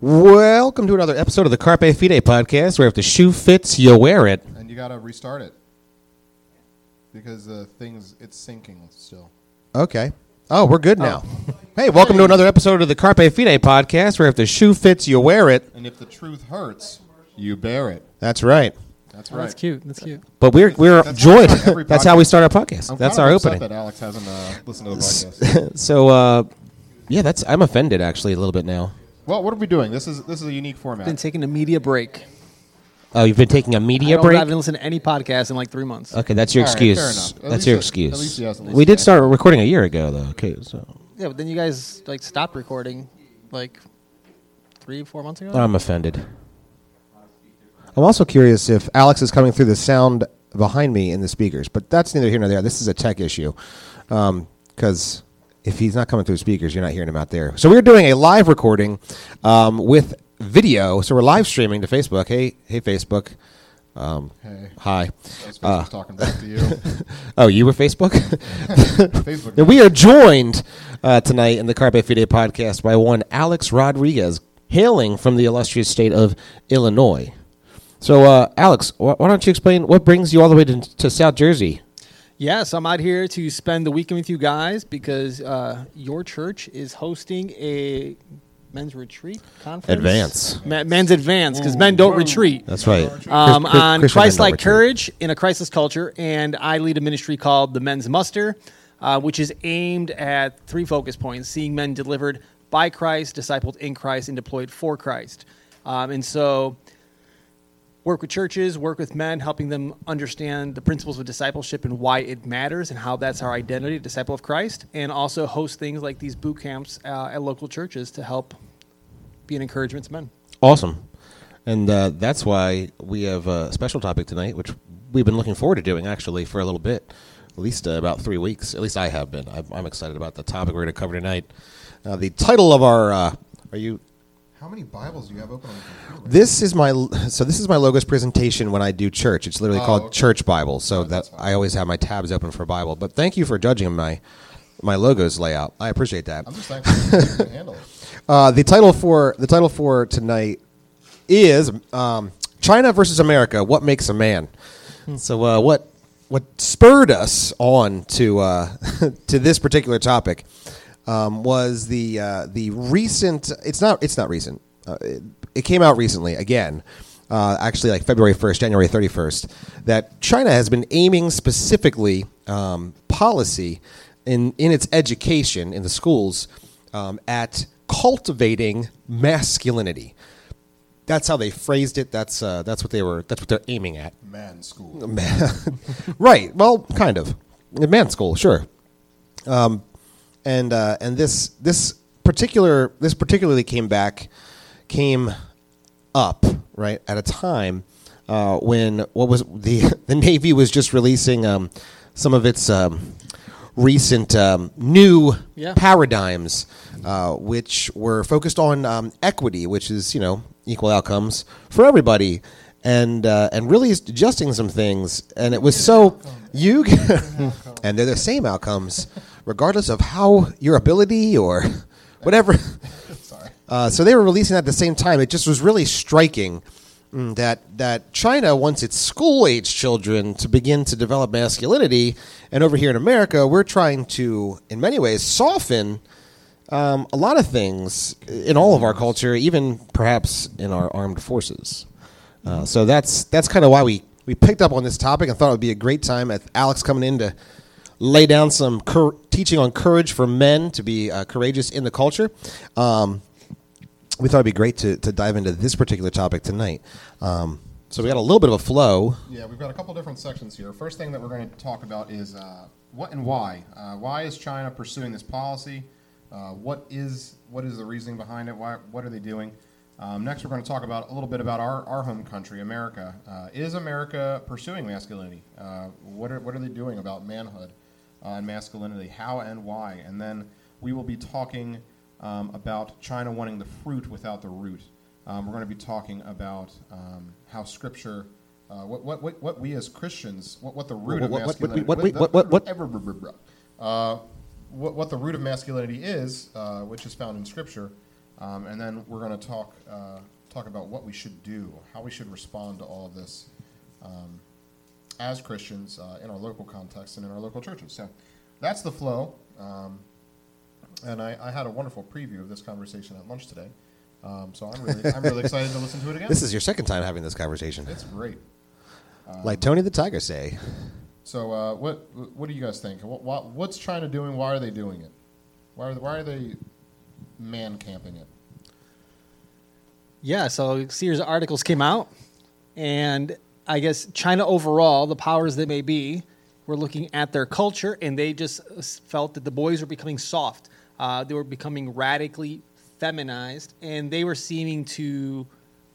Welcome to another episode of the Carpe Fide podcast, where if the shoe fits, you wear it. and you got to restart it because the thing's it's sinking still. Okay. Oh, we're good now. Hey, welcome to another episode of the Carpe Fide podcast, where if the shoe fits, you wear it. And if the truth hurts, you bear it. That's right. That's Oh, right. That's cute. That's cute. But we're we're That's joined. how we start every That's how we podcast. start our podcast. I'm that's kind our of upset opening. That Alex hasn't uh, listened to the podcast. So, uh, yeah, that's I'm offended actually a little bit now. Well, what are we doing? This is this is a unique format. Been taking a media break. Oh, you've been taking a media don't break. I haven't listened to any podcast in like three months. Okay, that's your All right, excuse. fair enough. At That's least your it- excuse. at least he hasn't we did listened. start recording a year ago, though. Okay, so Yeah, but then you guys like stopped recording like three, four months ago. I'm offended. I'm also curious if Alex is coming through the sound behind me in the speakers, but that's neither here nor there. This is a tech issue. Um, because if he's not coming through speakers, you're not hearing him out there. So we're doing a live recording um, with video. So we're live streaming to Facebook. Hey, hey, Facebook. Um, Hey, hi. Uh, talking back to you. Oh, you were Facebook? Facebook. We are joined uh, tonight in the Carpe Fide podcast by one Alex Rodriguez, hailing from the illustrious state of Illinois. So, uh, Alex, wh- why don't you explain what brings you all the way to, to South Jersey? Yeah, so I'm out here to spend the weekend with you guys because uh, your church is hosting a men's retreat conference. Advance. Me- men's advance because men don't retreat. That's right. um, Chris- Chris- on Christian men Christ like retreat. courage in a crisis culture. And I lead a ministry called the Men's Muster, uh, which is aimed at three focus points seeing men delivered by Christ, discipled in Christ, and deployed for Christ. Um, and so, work with churches, work with men, helping them understand the principles of discipleship and why it matters and how that's our identity, disciple of Christ, and also host things like these boot camps uh, at local churches to help be an encouragement to men. Awesome. And uh, that's why we have a special topic tonight, which we've been looking forward to doing actually for a little bit, at least uh, about three weeks. At least I have been. I'm, I'm excited about the topic we're going to cover tonight. The title of our uh, are you How many Bibles do you have open on your computer? This is my so this is my logos presentation when I do church. It's literally Oh, called okay. Church Bible. So Oh, that. I always have my tabs open for Bible. But thank you for judging my my logos layout. I appreciate that. I'm just thankful you can handle it. Uh, the title for the title for tonight is um, China versus America. What makes a man? So uh, what what spurred us on to uh, to this particular topic um, was the uh, the recent. It's not it's not recent. Uh, it, it came out recently again. Uh, actually, like February first, January thirty first, that China has been aiming specifically um, policy in in its education in the schools um, at cultivating masculinity. That's how they phrased it. That's uh, that's what they were. That's what they're aiming at. Man school. Man. right. Well, kind of. Man school, sure. Um, and uh, and this this particular this particularly came back came up right at a time uh, when what was the the Navy was just releasing um, some of its um, recent um, new Yeah. paradigms, uh, which were focused on um, equity, which is you know equal outcomes for everybody, and uh, and really adjusting some things. And it was so you and they're the same outcomes, regardless of how your ability or whatever. Sorry. Uh, so they were releasing that at the same time. It just was really striking mm, that that China wants its school age children to begin to develop masculinity, and over here in America, we're trying to, in many ways, soften um, a lot of things in all of our culture, even perhaps in our armed forces. Uh, so that's that's kind of why we we picked up on this topic and thought it would be a great time at Alex coming in to lay down some cour- teaching on courage for men to be uh, courageous in the culture. Um, we thought it'd be great to, to dive into this particular topic tonight. Um, so we got a little bit of a flow. Yeah, we've got a couple different sections here. First thing that we're going to talk about is uh, what and why. Uh, why is China pursuing this policy? Uh, what is what is the reasoning behind it? Why, what are they doing? Um, next, we're going to talk about a little bit about our, our home country, America. Uh, is America pursuing masculinity? Uh, what are what are they doing about manhood uh, and masculinity? How and why? And then we will be talking um, about China wanting the fruit without the root. Um, we're going to be talking about um, how Scripture, uh, what, what, what, what we as Christians, what, what the root of What- what- what- masculinity, what- what- what- what- uh, what, what the root of masculinity is, uh, which is found in Scripture, um, and then we're going to talk uh, talk about what we should do, how we should respond to all of this um, as Christians uh, in our local context and in our local churches. So that's the flow. Um, and I, I, had a wonderful preview of this conversation at lunch today. Um, so I'm really, I'm really excited to listen to it again. This is your second time having this conversation. It's great. like Tony the Tiger say. So uh, what what do you guys think? What, what, what's China doing? Why are they doing it? Why are they, why are they man camping it? Yeah, so series of articles came out, and I guess China overall, the powers that may be, were looking at their culture, and they just felt that the boys were becoming soft. Uh, they were becoming radically feminized, and they were seeming to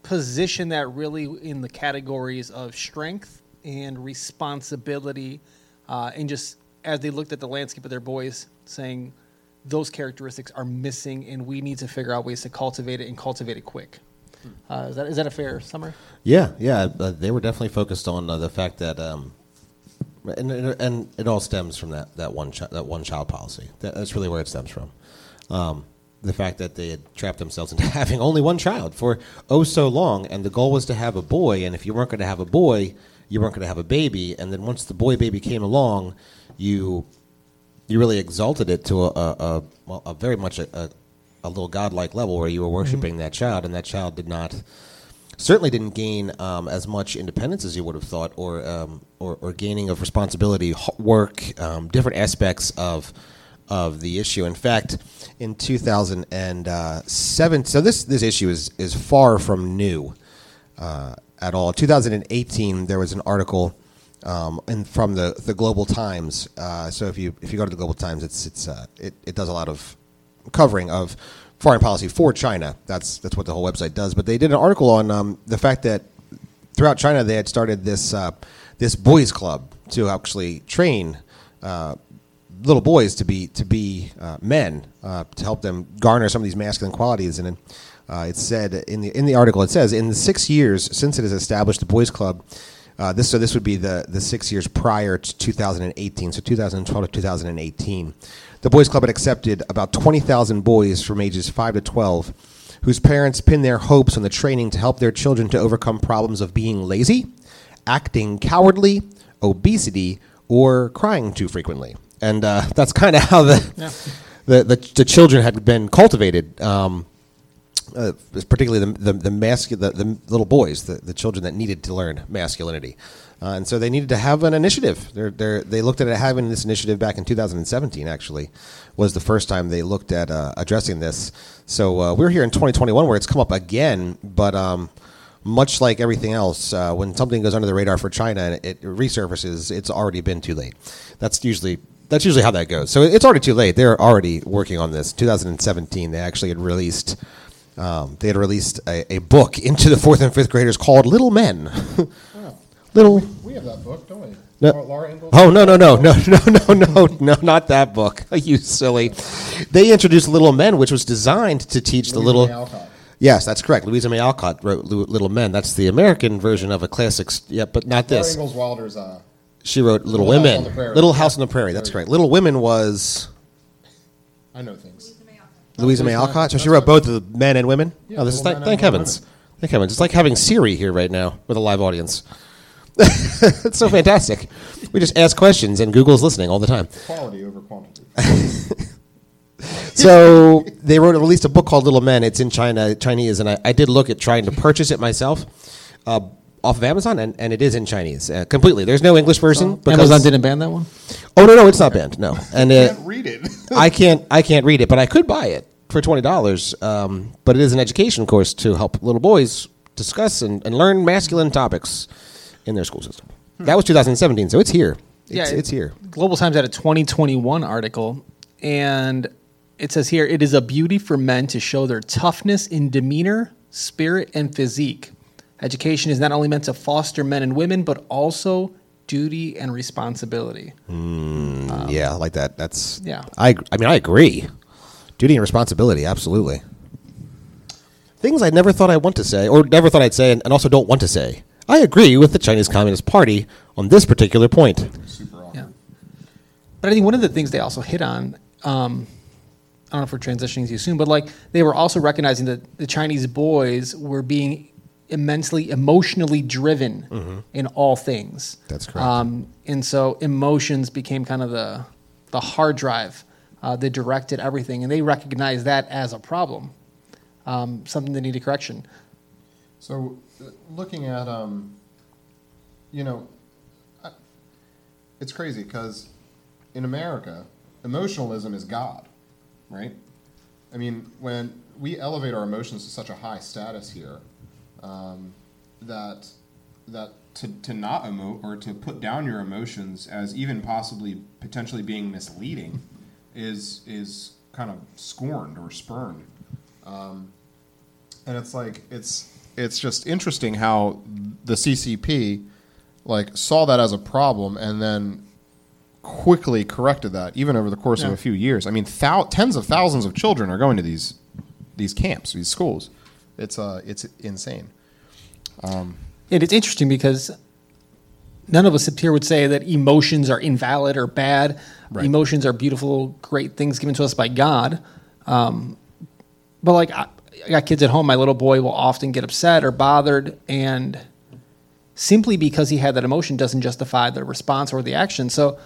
position that really in the categories of strength and responsibility, uh, and just as they looked at the landscape of their boys, saying those characteristics are missing, and we need to figure out ways to cultivate it and cultivate it quick. Uh, is that is that a fair summary? Yeah, yeah. Uh, they were definitely focused on uh, the fact that, um, and, and it all stems from that that one chi- that one child policy. That, that's really where it stems from. Um, the fact that they had trapped themselves into having only one child for oh so long, and the goal was to have a boy. And if you weren't going to have a boy, you weren't going to have a baby. And then once the boy baby came along, you you really exalted it to a a, a, a very much a, a, little godlike level where you were worshiping that child, and that child did not certainly didn't gain um, as much independence as you would have thought, or um, or, or gaining of responsibility, work, um, different aspects of of the issue. In fact, in 2007, so this this issue is is far from new uh, at all. 2018, there was an article um, in, from the the Global Times. Uh, so if you if you go to the Global Times, it's it's uh, it it does a lot of covering of foreign policy for China. That's that's what the whole website does. But they did an article on um, the fact that throughout China they had started this uh, this boys club to actually train uh, little boys to be to be uh, men uh, to help them garner some of these masculine qualities. And uh, it said in the in the article it says in the six years since it has established the boys club. Uh, this so this would be the, the six years prior to 2018, so 2012 to 2018. The Boys Club had accepted about 20,000 boys from ages 5 to 12 whose parents pinned their hopes on the training to help their children to overcome problems of being lazy, acting cowardly, obesity, or crying too frequently. And uh, that's kind of how the, Yeah. the, the the children had been cultivated. Um, uh, particularly the the, the, mascu- the the little boys, the, the children that needed to learn masculinity, uh, and so they needed to have an initiative. They're, they're, they looked at having this initiative back in 2017. Actually, was the first time they looked at uh, addressing this. So uh, we're here in 2021 where it's come up again, but. Um, much like everything else, uh, when something goes under the radar for China and it resurfaces, it's already been too late. That's usually that's usually how that goes. So it's already too late. They're already working on this. 2017, they actually had released um, they had released a, a book into the fourth and fifth graders called Little Men. Little. We have that book, don't we? No. Laura, Laura Ingalls? Oh no no no no no no no no not that book. You silly. They introduced Little Men, which was designed to teach the Louisa little. May Alcott. Yes, that's correct. Louisa May Alcott wrote Lu- Little Men. That's the American version of a classic. s- Yeah, but not Laura this. Ingalls Wilder's uh, She wrote Little, Little House Women. on the Prairie. Little House on the Prairie. That's There you correct. Little Women was I know things. Louisa May Alcott. So she wrote right. both the men and women. Yeah, oh, this is Little th- Men thank and Little heavens. Thank heavens. It's like having Siri here right now with a live audience. it's so fantastic. We just ask questions and Google's listening all the time. Quality over quantity. So they wrote released a book called Little Men. It's in China, Chinese, and I, I did look at trying to purchase it myself uh, off of Amazon, and, and it is in Chinese uh, completely. There's no English version. because- Amazon didn't ban that one. Oh no, no, it's not banned. No, and I uh, can't read it. I can't I can't read it, but I could buy it for twenty dollars. Um, but it is an education course to help little boys discuss and, and learn masculine topics in their school system. That was 2017, so it's here. It's, Yeah, it's here. Global Times had a 2021 article, and it says here it is a beauty for men to show their toughness in demeanor, spirit, and physique. Education is not only meant to foster men and women, but also duty and responsibility. Hmm, um, yeah, I like that. That's Yeah. I I mean I agree. Duty and responsibility, absolutely. Things I never thought I want to say, or never thought I'd say, and, and also don't want to say. I agree with the Chinese Communist Party on this particular point. Super awkward. Yeah. But I think one of the things they also hit on, um, I don't know if we're transitioning too soon, but like they were also recognizing that the Chinese boys were being immensely emotionally driven in all things. That's correct. Um, and so emotions became kind of the the hard drive uh, that directed everything, and they recognized that as a problem, um, something that needed correction. So, looking at, um, you know, I, it's crazy because in America, emotionalism is God, right? I mean, when we elevate our emotions to such a high status here, um, that that to, to not emote or to put down your emotions as even possibly potentially being misleading is is kind of scorned or spurned and it's like it's it's just interesting how the CCP like saw that as a problem and then quickly corrected that even over the course of a few years. I mean, thou- tens of thousands of children are going to these these camps, these schools. It's uh it's insane. And it's interesting because none of us up here would say that emotions are invalid or bad. Right. Emotions are beautiful, great things given to us by God. Um, but like, I, I got kids at home. My little boy will often get upset or bothered, and simply because he had that emotion doesn't justify the response or the action. So,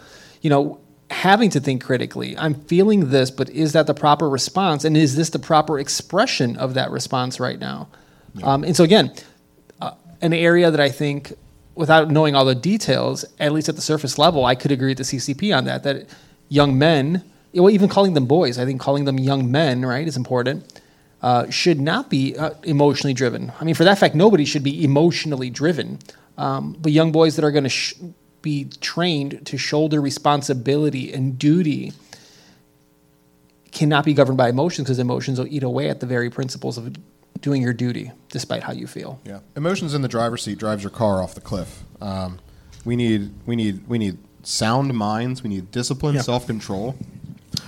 you know, having to think critically. I'm feeling this, but is that the proper response? And is this the proper expression of that response right now? Um, and so again, uh, an area that I think, without knowing all the details, at least at the surface level, I could agree with the CCP on that. That young men, well, even calling them boys, I think calling them young men, right, is important. Uh, should not be uh, emotionally driven. I mean, for that fact, nobody should be emotionally driven. Um, but young boys that are going to sh- be trained to shoulder responsibility and duty cannot be governed by emotions because emotions will eat away at the very principles of doing your duty, despite how you feel. Yeah, emotions in the driver's seat drives your car off the cliff. Um, we need we need we need sound minds. We need discipline, Yeah. self control.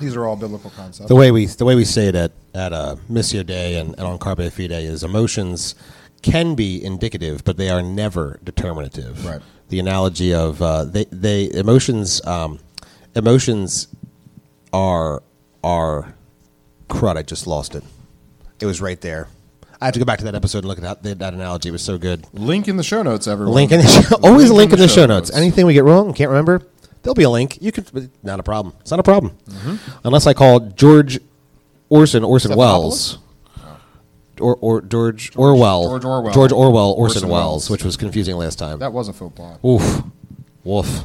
These are all biblical concepts. The way we the way we say it at at uh, Missio Dei and, and on Carpe Fide is emotions can be indicative, but they are never determinative. Right. The analogy of uh, they they emotions um, emotions are are crud. I just lost it. It was right there. I have to go back to that episode and look at that, that analogy. It was so good. Link in the show notes, everyone. Link in the show, always a link in the show notes. Anything we get wrong, can't remember, there'll be a link. You can not a problem. It's not a problem, unless I call George Orson Orson Welles, or or George, Orwell, George Orwell. George Orwell Orson, Orson Welles, Welles. which was confusing last time. That was a faux pas. Oof, woof.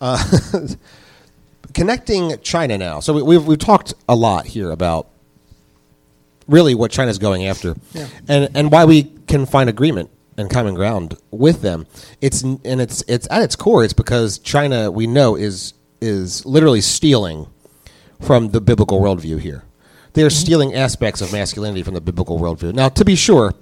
Uh, connecting China now. So we, we've we've talked a lot here about really what China's going after, Yeah. and and why we can find agreement and common ground with them. It's and it's it's at its core. It's because China we know is is literally stealing from the biblical worldview here. They're stealing aspects of masculinity from the biblical worldview. Now, to be sure,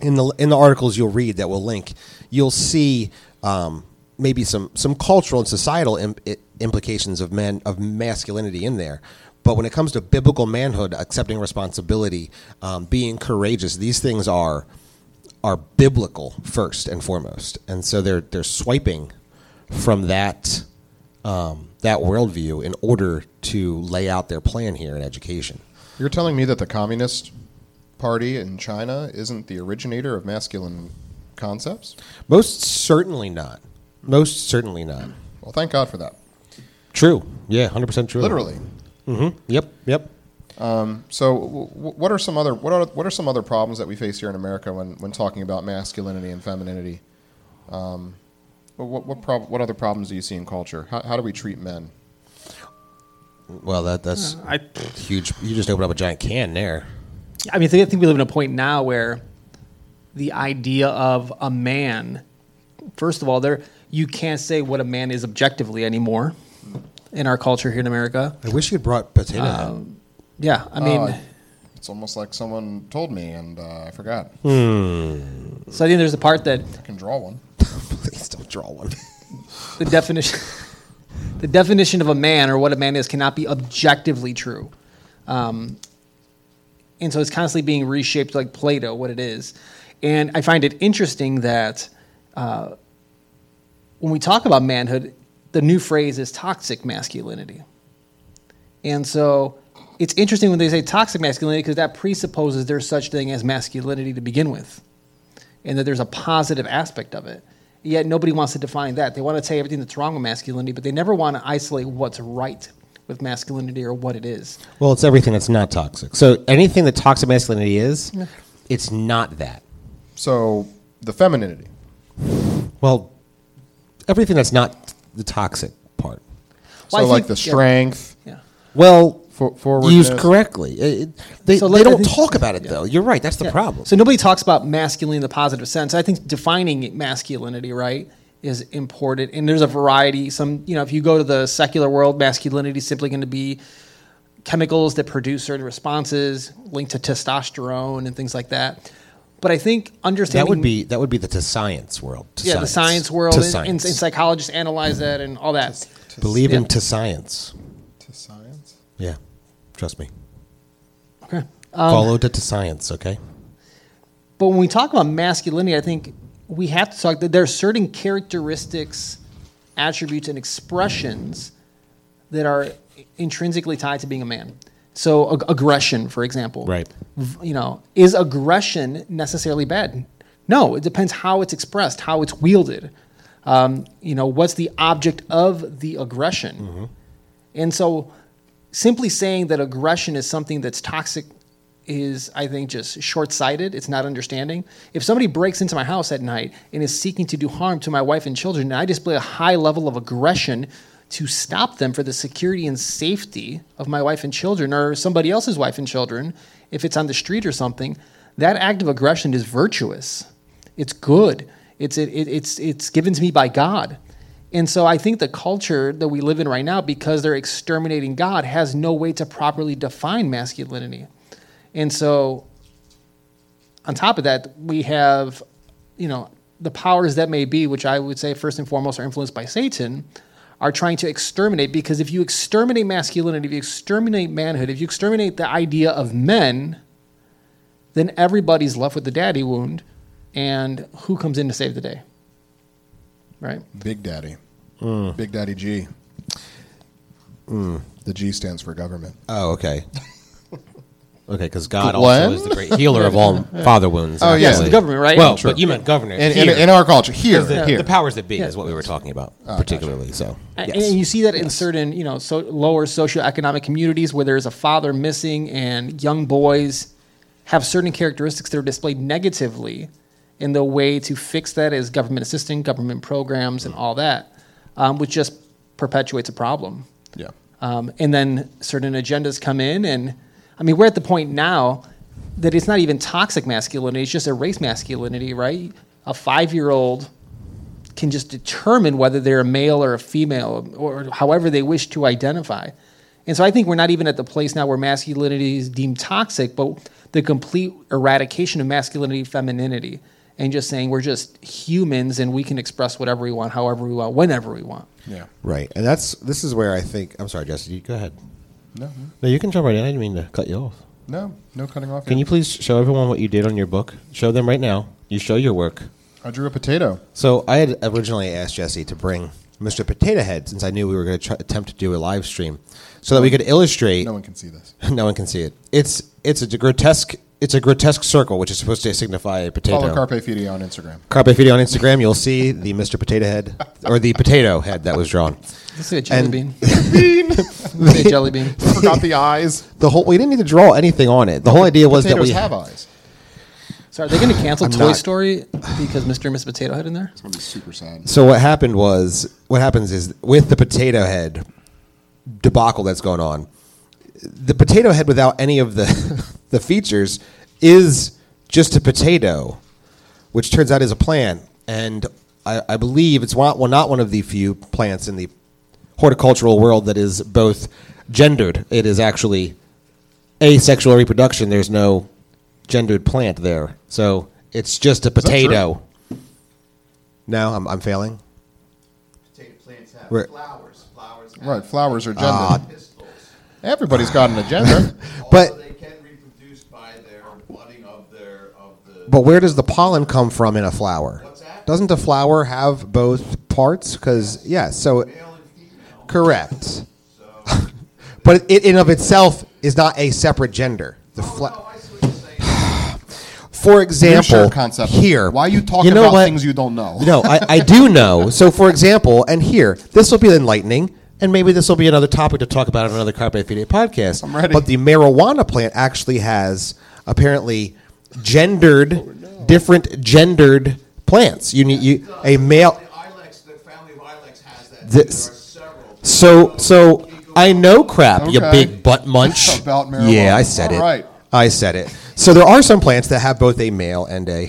in the in the articles you'll read that we'll link, you'll see um, maybe some some cultural and societal Im- implications of men of masculinity in there. But when it comes to biblical manhood, accepting responsibility, um, being courageous, these things are are biblical first and foremost, and so they're they're swiping from that um, that worldview in order to lay out their plan here in education. You're telling me that the Communist Party in China isn't the originator of masculine concepts? Most certainly not. Most certainly not. Well, thank God for that. True. Yeah, hundred percent true. Literally. Mm-hmm. Yep. Yep. So, w- w- what are some other what are what are some other problems that we face here in America when, when talking about masculinity and femininity? Um, what what, prob- what other problems do you see in culture? How, how do we treat men? Well, that that's I, huge. You just opened up a giant can there. I mean, I think we live in a point now where the idea of a man, first of all, there you can't say what a man is objectively anymore in our culture here in America. I wish you had brought potato. Yeah, I mean, Uh, it's almost like someone told me and uh, I forgot. so I think there's a part that I can draw one. Please don't draw one. the definition the definition of a man or what a man is cannot be objectively true um, and so it's constantly being reshaped like plato what it is and i find it interesting that uh, when we talk about manhood the new phrase is toxic masculinity and so it's interesting when they say toxic masculinity because that presupposes there's such thing as masculinity to begin with, and that there's a positive aspect of it. Yet nobody wants to define that. They want to say everything that's wrong with masculinity, but they never want to isolate what's right with masculinity or what it is. Well, it's everything that's not toxic. So anything that toxic masculinity is, it's not that. So the femininity. Well, everything that's not the toxic part. So I like think- the yeah. strength, Yeah. Well, for, forwardness. used correctly. It- it- they So they don't think- talk about it yeah. though. You're right. That's the Yeah. problem. So nobody talks about masculine in the positive sense. I think defining masculinity, right, is important. And there's a variety. Some, you know, if you go to the secular world, masculinity is simply going to be chemicals that produce certain responses linked to testosterone and things like that. But I think understanding that would be that would be the to science world. To yeah, the science world To and, and, science. and psychologists analyze that and all that. Believe yeah. in to science. to science. Yeah, trust me. Okay. Follow to, to science. Okay. But when we talk about masculinity, I think we have to talk that there are certain characteristics, attributes, and expressions that are intrinsically tied to being a man. So ag- aggression, for example, Right. You know, is aggression necessarily bad? No, it depends how it's expressed, how it's wielded. Um, you know, what's the object of the aggression? And so, simply saying that aggression is something that's toxic is, I think, just short sighted. It's not understanding. If somebody breaks into my house at night and is seeking to do harm to my wife and children, and I display a high level of aggression to stop them for the security and safety of my wife and children or somebody else's wife and children, if it's on the street or something, that act of aggression is virtuous. It's good. It's, it, it, it's, it's given to me by God. And so I think the culture that we live in right now, because they're exterminating God, has no way to properly define masculinity. And so, on top of that, we have, you know, the powers that may be, which I would say first and foremost are influenced by Satan, are trying to exterminate. Because if you exterminate masculinity, if you exterminate manhood, if you exterminate the idea of men, then everybody's left with the daddy wound. And who comes in to save the day? Right? Big Daddy. Hmm. Big Daddy G. Mm. The G stands for government. Oh, okay. Okay, because God Glenn? also is the great healer of all father wounds. Oh, yeah. the government, right? Well, True. but you meant governor. In, in, here. in our culture, here, the, here. the powers that be Yeah. is what we were talking about, ah, particularly. So, And- yes. And you see that in certain, you know, so lower socioeconomic communities where there's a father missing and young boys have certain characteristics that are displayed negatively. And the way to fix that is government assistance, government programs, and mm. all that, um, which just perpetuates a problem. yeah. Um, and then certain agendas come in, and I mean, we're at the point now that it's not even toxic masculinity; it's just a race masculinity, right? A five-year-old can just determine whether they're a male or a female, or however they wish to identify. And so, I think we're not even at the place now where masculinity is deemed toxic, but the complete eradication of masculinity, femininity, and just saying we're just humans and we can express whatever we want, however we want, whenever we want. Yeah. right, and that's this is where I think. I'm sorry, Jesse. You go ahead. No, No, you can jump right in. I didn't mean to cut you off. no, no cutting off. Can here. you please show everyone what you did on your book? Show them right now. You show your work. I drew a potato. So I had originally asked Jesse to bring Mr. Potato Head since I knew we were going to try, attempt to do a live stream, so that we could illustrate. No one can see this. no one can see it. It's it's a grotesque. It's a grotesque circle, which is supposed to signify a potato. Follow Carpe Fide on Instagram. Carpe Fide on Instagram. You'll see the Mr. Potato Head or the potato head that was drawn. Let's say a jelly And- bean. Say a jelly bean. Forgot the eyes. The whole we didn't need to draw anything on it. The whole idea was that we have eyes. So are they going to cancel I'm Toy not- Story because Mr. and Miss Potato Head in there? It's gonna be super sad. So what happened was what happens is with the potato head debacle that's going on, the potato head without any of the the features is just a potato, which turns out is a plant, and I, I believe it's one, well not one of the few plants in the horticultural world that is both gendered. It is actually asexual reproduction. There's no gendered plant there, so it's just a potato. No, I'm, I'm failing. Potato plants have Right. flowers. Flowers have Right, flowers are gendered. Ah. pistils. Everybody's got an agenda. But- Also, they can reproduce by their budding of their of the. But where does the pollen come from in a flower? What's that? Doesn't a flower have both parts? Because yeah, so male and female. correct. So But it in of itself is not a separate gender. The fle- I see what you're saying. for example, concept. here. Why are you talk know about what? things you don't know? No, I, I do know. So, for example, and here, this will be enlightening, and maybe this will be another topic to talk about on another Carpe Fide podcast. I'm ready. But the marijuana plant actually has apparently gendered, oh, different gendered plants. You need you a male. The family of Ilex has that. This- there are several. So, so I know crap, you Okay. big butt munch. About marijuana. Yeah, I said All it. right. I said it. So there are some plants that have both a male and a.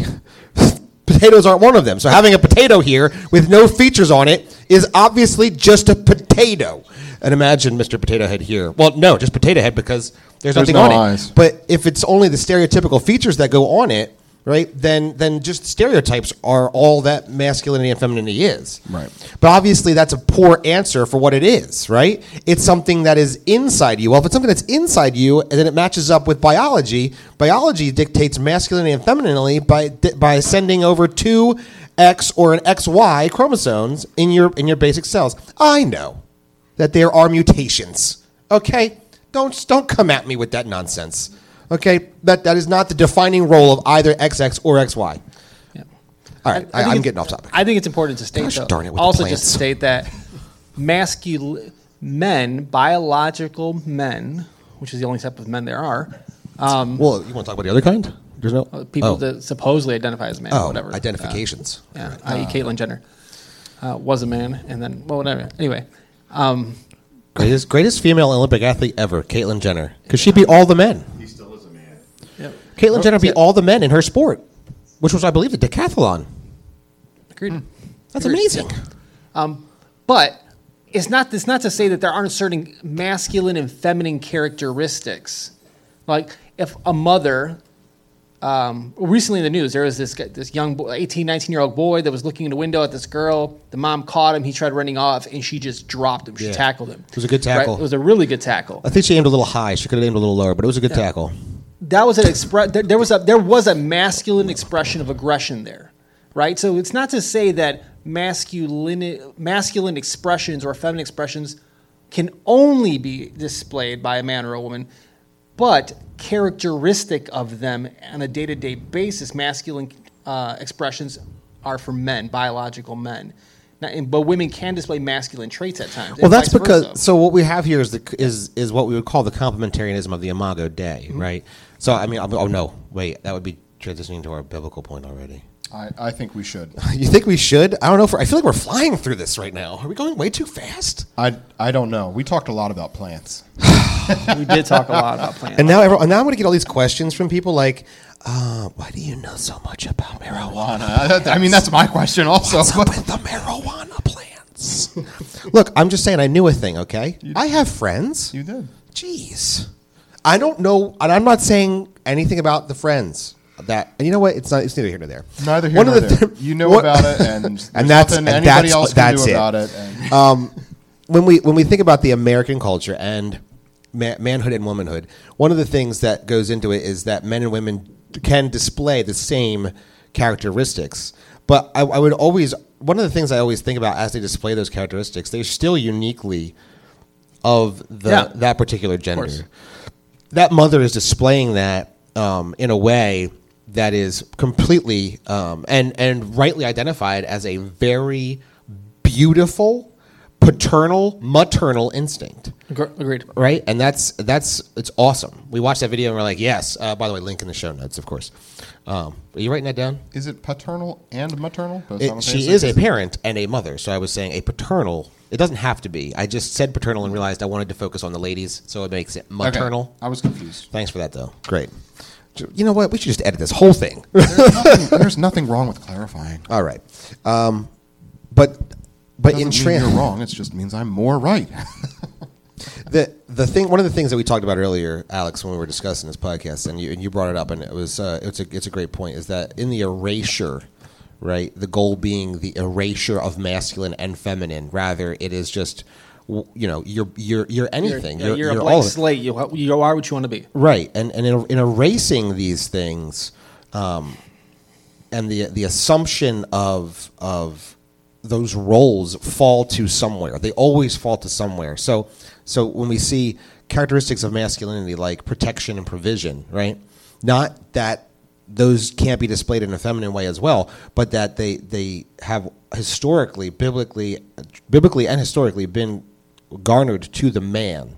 Potatoes aren't one of them. So having a potato here with no features on it is obviously just a potato. And imagine Mr. Potato Head here. Well, no, just potato head because there's, There's nothing no on eyes. it. But if it's only the stereotypical features that go on it, right? Then then just stereotypes are all that masculinity and femininity is. Right. But obviously, that's a poor answer for what it is, right? It's something that is inside you. Well, if it's something that's inside you, and then it matches up with biology, biology dictates masculinity and femininity by by sending over two X or an XY chromosomes in your in your basic cells. I know that there are mutations. Okay, don't don't come at me with that nonsense. Okay, that that is not the defining role of either XX or XY. Yeah. All right, I, it's- getting off topic. I think it's important to state, Gosh though, darn it also just to state that masculine men, biological men, which is the only type of men there are, um, Well, you want to talk about the other kind? There's no people oh. that supposedly identify as men, Oh, whatever. identifications. Uh, yeah, i.e., Caitlyn Jenner uh, was a man, and then well, whatever. Anyway, um, Greatest greatest female Olympic athlete ever, Caitlyn Jenner, because she beat all the men. He still is a man. yep. Caitlyn Jenner beat yeah. all the men in her sport, which was, I believe, the decathlon. Agreed. That's Agreed. amazing. But it's not. It's not to say that there aren't certain masculine and feminine characteristics. Like if a mother, um, recently in the news, there was this this young boy, 18, 19 year old boy that was looking in the window at this girl. The mom caught him. He tried running off, and she just dropped him. She Yeah. tackled him. It was a good tackle. It was a really good tackle. I think she aimed a little high. She could have aimed a little lower, but it was a good tackle. that was an express. There, there was a there was a masculine expression of aggression there, right? So it's not to say that masculine masculine expressions or feminine expressions can only be displayed by a man or a woman, but characteristic of them on a day to day basis, masculine uh, expressions are for men, biological men. Now, and- but women can display masculine traits at times. Well, that's because versa. so what we have here is the is is what we would call the complementarianism of the Imago Dei, Mm-hmm. right? So I mean, oh no, wait, that would be transitioning to our biblical point already. I, I think we should. You think we should? I don't know. For I feel like we're flying through this right now. Are we going way too fast? I, I don't know. We talked a lot about plants. we did talk a lot about plants. And now, everyone, now I'm going to get all these questions from people like, uh, "Why do you know so much about marijuana? Marijuana. I mean, that's my question also. What's up with the marijuana plants?" Look, I'm just saying, I knew a thing. Okay, I have friends. you did. Jeez, I don't know, and I'm not saying anything about the friends that. And you know what? It's not. It's neither here nor there. Neither here One of nor the there. thi- You know what- about it, and, and that's nothing and anybody that's, else can that's do it. about it. And um, when we when we think about the American culture and ma- manhood and womanhood, one of the things that goes into it is that men and women can display the same characteristics. But I, I would always one of the things I always think about as they display those characteristics, they're still uniquely of the Yeah. that particular course. gender. That mother is displaying that um, in a way that is completely um, and and rightly identified as a very beautiful paternal maternal instinct. Agreed. right? And that's that's it's awesome. We watched that video and we're like yes uh, by the way link in the show notes of course. Um, are you writing that down? Is it paternal and maternal? It, she is a parent and a mother so i was saying a paternal it doesn't have to be. I just said paternal and realized i wanted to focus on the ladies so it makes it Okay. maternal. I was confused. thanks for that though. Great you know what we should just edit this whole thing There's nothing, there's nothing wrong with clarifying. all right um, but but Doesn't in trans you're wrong. It just means I'm more right. the the thing one of the things that we talked about earlier, Alex, when we were discussing this podcast, and you and you brought it up, and it was uh, it's a it's a great point, is that in the erasure, right? The goal being the erasure of masculine and feminine. Rather, it is just you know you're you're you're anything. You're, you're a all blank of it. slate. You, you are what you want to be. Right, and and in, in erasing these things, um, and the the assumption of of those roles fall to somewhere. They always fall to somewhere. So so when we see characteristics of masculinity like protection and provision, right? Not that those can't be displayed in a feminine way as well, but that they they have historically, biblically, biblically and historically been garnered to the man.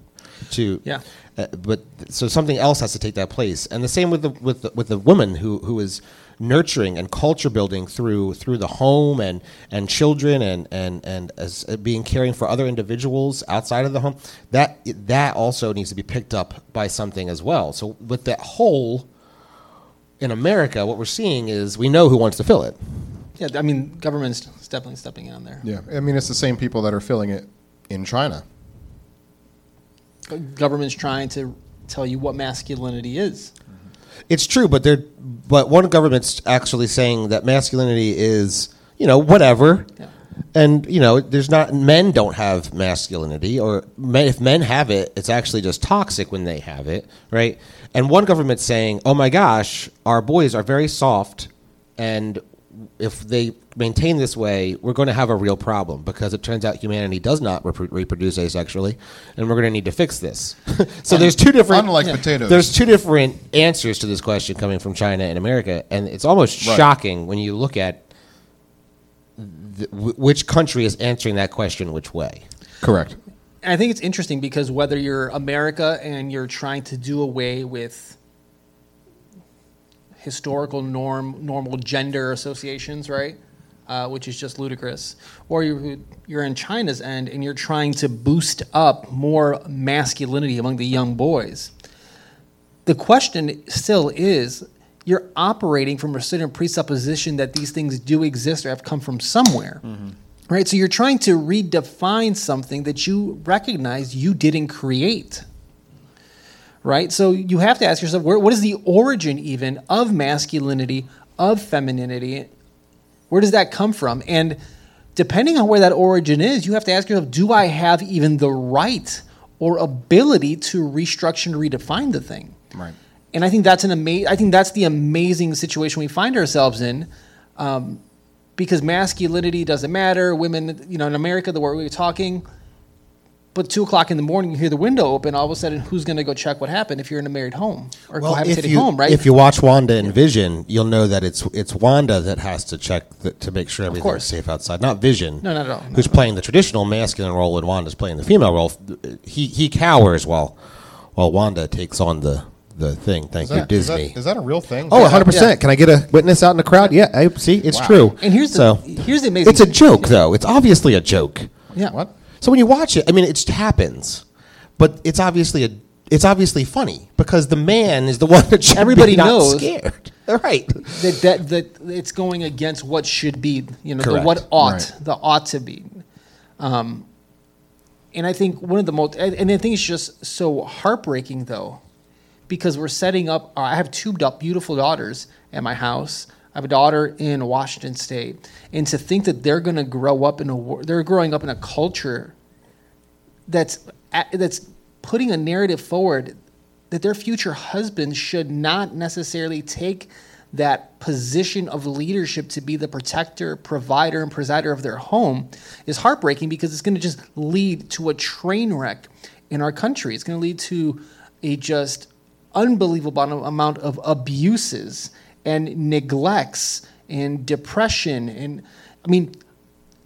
To Yeah. uh, but so something else has to take that place, and the same with the with the, with the woman who who is nurturing and culture building through through the home and and children and and and as uh, being caring for other individuals outside of the home. That that also needs to be picked up by something as well. So with that whole in America, what we're seeing is we know who wants to fill it. Yeah, I mean, government's definitely stepping in on there. Yeah, I mean, it's the same people that are filling it in China. Government's trying to tell you what masculinity is. It's true, but they're but one government's actually saying that masculinity is you know whatever, Yeah. and you know there's not men don't have masculinity, or men, if men have it, it's actually just toxic when they have it, right? And one government's saying, oh my gosh, our boys are very soft, and if they maintain this way, we're going to have a real problem because it turns out humanity does not repro- reproduce asexually, and we're going to need to fix this. so there's two different Unlike potatoes. there's two different answers to this question coming from China and America, and it's almost Right. shocking when you look at the, w- which country is answering that question which way. Correct. And I think it's interesting because whether you're America and you're trying to do away with historical norm normal gender associations, right? Uh, which is just ludicrous. Or you're, you're in China's end and you're trying to boost up more masculinity among the young boys. The question still is you're operating from a certain presupposition that these things do exist or have come from somewhere. Right? So you're trying to redefine something that you recognize you didn't create. Right? So you have to ask yourself where, what is the origin even of masculinity, of femininity? Where does that come from? And depending on where that origin is, you have to ask yourself do I have even the right or ability to restructure and redefine the thing? Right. And I think that's an ama- I think that's the amazing situation we find ourselves in, um, because masculinity doesn't matter. Women, you know, in America, the way we were talking, but two o'clock in the morning, you hear the window open. All of a sudden, who's going to go check what happened if you're in a married home or if cohabitating you home, right? if you watch Wanda and Vision, you'll know that it's it's Wanda that has to check the, to make sure everything's course. safe outside, not Vision. No, not at all. Who's playing the traditional masculine role and Wanda's playing the female role? He he cowers while while Wanda takes on the the thing. Thank Is you, that- Disney. is that a real thing? Oh, 100 Yeah. percent. Can I get a witness out in the crowd? Yeah, I see. It's Wow. true. and here's the so here's the amazing. it's a joke, though. It's obviously a joke. yeah. What? So when you watch it, I mean, it just happens, but it's obviously a it's obviously funny because the man is the one that should Everybody be not knows. scared. Right. that, that that it's going against what should be, you know, the what ought, Right. the ought to be. Um, and I think one of the most, and and I think it's just so heartbreaking though, because we're setting up. I have two da- beautiful daughters at my house. I have a daughter in Washington State, and to think that they're going to grow up in a, they're growing up in a culture that's that's putting a narrative forward that their future husbands should not necessarily take that position of leadership to be the protector, provider, and presider of their home is heartbreaking because it's going to just lead to a train wreck in our country. It's going to lead to a just unbelievable amount of abuses and neglects and depression and I mean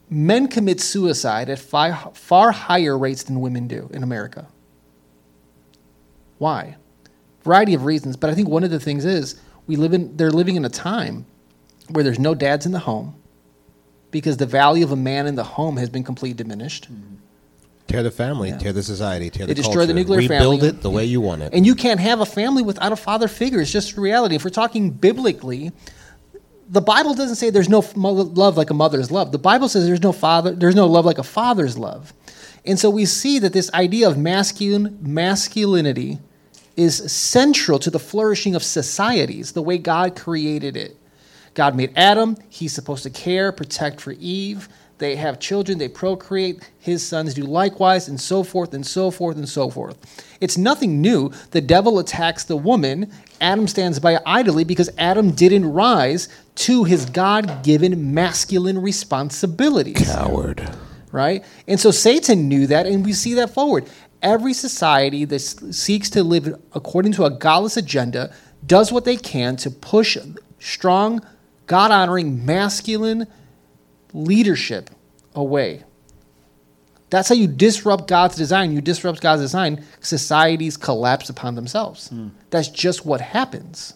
men commit suicide at far, far higher rates than women do in America. Why? Variety of reasons, but I think one of the things is we live in they're living in a time where there's no dads in the home because the value of a man in the home has been completely diminished. Mm-hmm. Tear the family, Yeah. tear the society, tear They the destroy the nuclear rebuild family. it the way you want it. And you can't have a family without a father figure. It's just reality. If we're talking biblically, the Bible doesn't say there's no love like a mother's love. The Bible says there's no father, there's no love like a father's love. And so we see that this idea of masculine masculinity is central to the flourishing of societies, the way God created it. God made Adam, he's supposed to care, protect for Eve. They have children, they procreate, his sons do likewise, and so forth, and so forth, and so forth. It's nothing new. The devil attacks the woman. Adam stands by idly because Adam didn't rise to his God given masculine responsibilities Coward. right? And so Satan knew that, and we see that forward. every society that seeks to live according to a godless agenda does what they can to push strong, God honoring, masculine leadership away. That's how you disrupt God's design. You disrupt God's design, societies collapse upon themselves. Hmm. That's just what happens.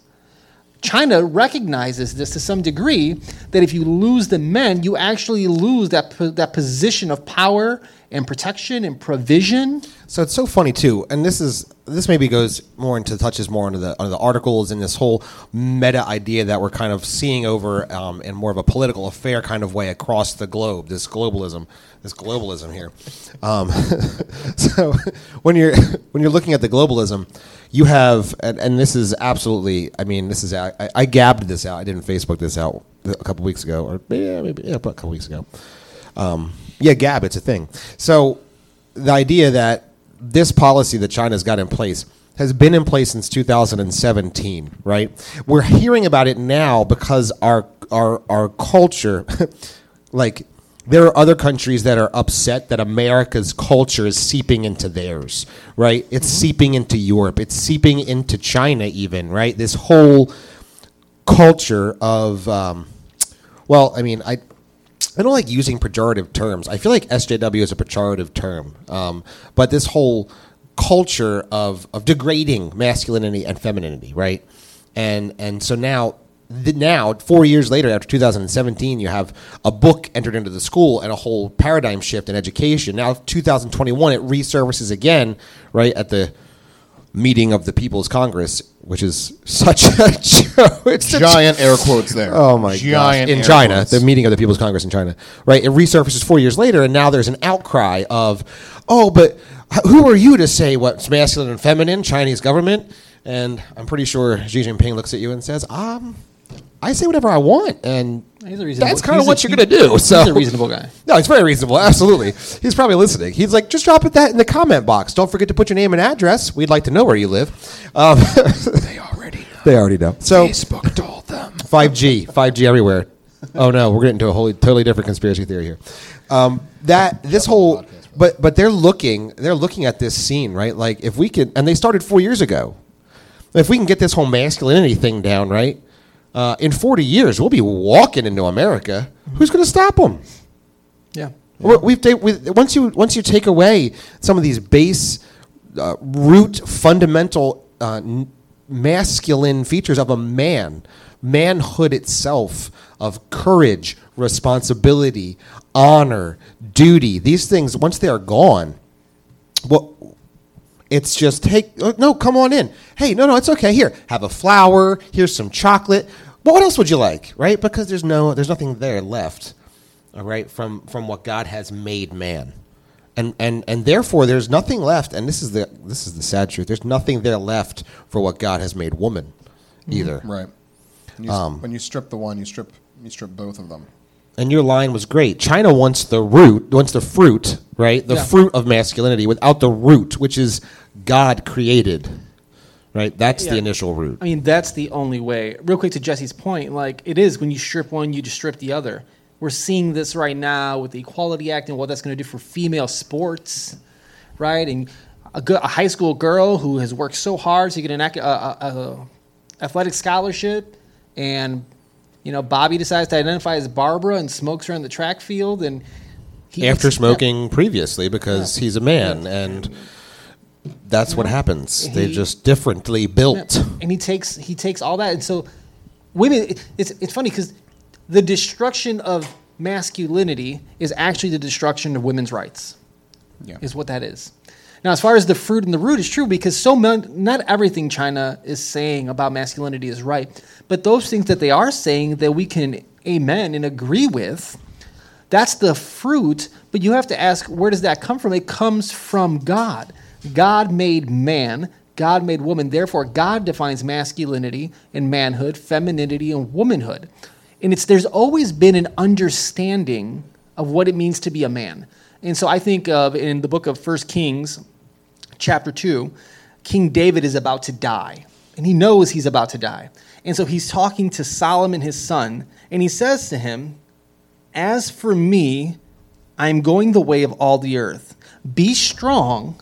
China recognizes this to some degree that if you lose the men, you actually lose that, that position of power and protection and provision. So it's so funny too, and this is this maybe goes more into touches more into the the articles and this whole meta idea that we're kind of seeing over um, in more of a political affair kind of way across the globe. This globalism, this globalism here. Um, so when you're when you're looking at the globalism, you have and, and this is absolutely. I mean, this is I, I gabbed this out. I didn't Facebook this out a couple weeks ago, or yeah, maybe yeah, a couple weeks ago. Um, yeah, Gab, it's a thing. So the idea that this policy that China's got in place has been in place since 2017, right? We're hearing about it now because our our our culture, like there are other countries that are upset that America's culture is seeping into theirs, right? It's seeping into Europe. It's seeping into China, even, right? This whole culture of, um, well, I mean, I. I don't like using pejorative terms. I feel like SJW is a pejorative term, um, but this whole culture of of degrading masculinity and femininity, right? And and so now the, now four years later, after 2017, you have a book entered into the school and a whole paradigm shift in education. Now 2021, it resurfaces again, right at the meeting of the People's Congress, which is such a joke. It's a Giant air quotes there. Oh my Giant gosh! In China, quotes. the meeting of the People's Congress in China, right? It resurfaces four years later, and now there's an outcry of, "Oh, but who are you to say what's masculine and feminine?" Chinese government, and I'm pretty sure Xi Jinping looks at you and says, "Um, I say whatever I want," and He's a reasonable- that's kind of what a- you're going to do. So he's a reasonable guy. No, he's very reasonable. Absolutely, he's probably listening. He's like, just drop it that in the comment box. Don't forget to put your name and address. We'd like to know where you live. Um, They already know. they already know. So Facebook told them. 5G, 5G everywhere. Oh no, we're getting into a wholly totally different conspiracy theory here. Um, that this whole, but but they're looking they're looking at this scene right. Like if we could, and they started four years ago. If we can get this whole masculinity thing down right, uh, in 40 years we'll be walking into America. Who's going to stop them? Yeah. Well, We've ta- we, once you once you take away some of these base uh, root fundamental uh, n- masculine features of a man, manhood itself, of courage, responsibility, honor, duty. These things once they are gone, well, it's just hey, oh, no, come on in. Hey, no, no, it's okay. Here, have a flower. Here's some chocolate. But what else would you like, right? Because there's no, there's nothing there left, all right, from from what God has made man, and and and therefore there's nothing left. And this is the this is the sad truth. There's nothing there left for what God has made woman, either. Right. When you, Um, when you strip the one, you strip you strip both of them. And your line was great. China wants the root, wants the fruit, right? The Yeah. fruit of masculinity without the root, which is God created, right? That's the initial root. I mean, that's the only way. Real quick to Jesse's point, like it is when you strip one, you just strip the other. We're seeing this right now with the Equality Act and what that's going to do for female sports, right? And a, good, a high school girl who has worked so hard to get an a, a, athletic scholarship, and you know Bobby decides to identify as Barbara and smokes her in the track field, and he After smoking previously because Yeah. he's a man and that's what happens. They're just differently built. And he takes he takes all that, and so women. it- It's it's funny because the destruction of masculinity is actually the destruction of women's rights. Yeah. Is what that is. Now, as far as the fruit and the root is true, because so mon- not everything China is saying about masculinity is right, but those things that they are saying that we can amen and agree with, that's the fruit. But you have to ask, where does that come from? It comes from God. God made man. God made woman. Therefore, God defines masculinity and manhood, femininity and womanhood. And it's there's always been an understanding of what it means to be a man. And so I think of in the book of First Kings, chapter 2, King David is about to die, and he knows he's about to die. And so he's talking to Solomon, his son, and he says to him, As for me, I am going the way of all the earth. Be strong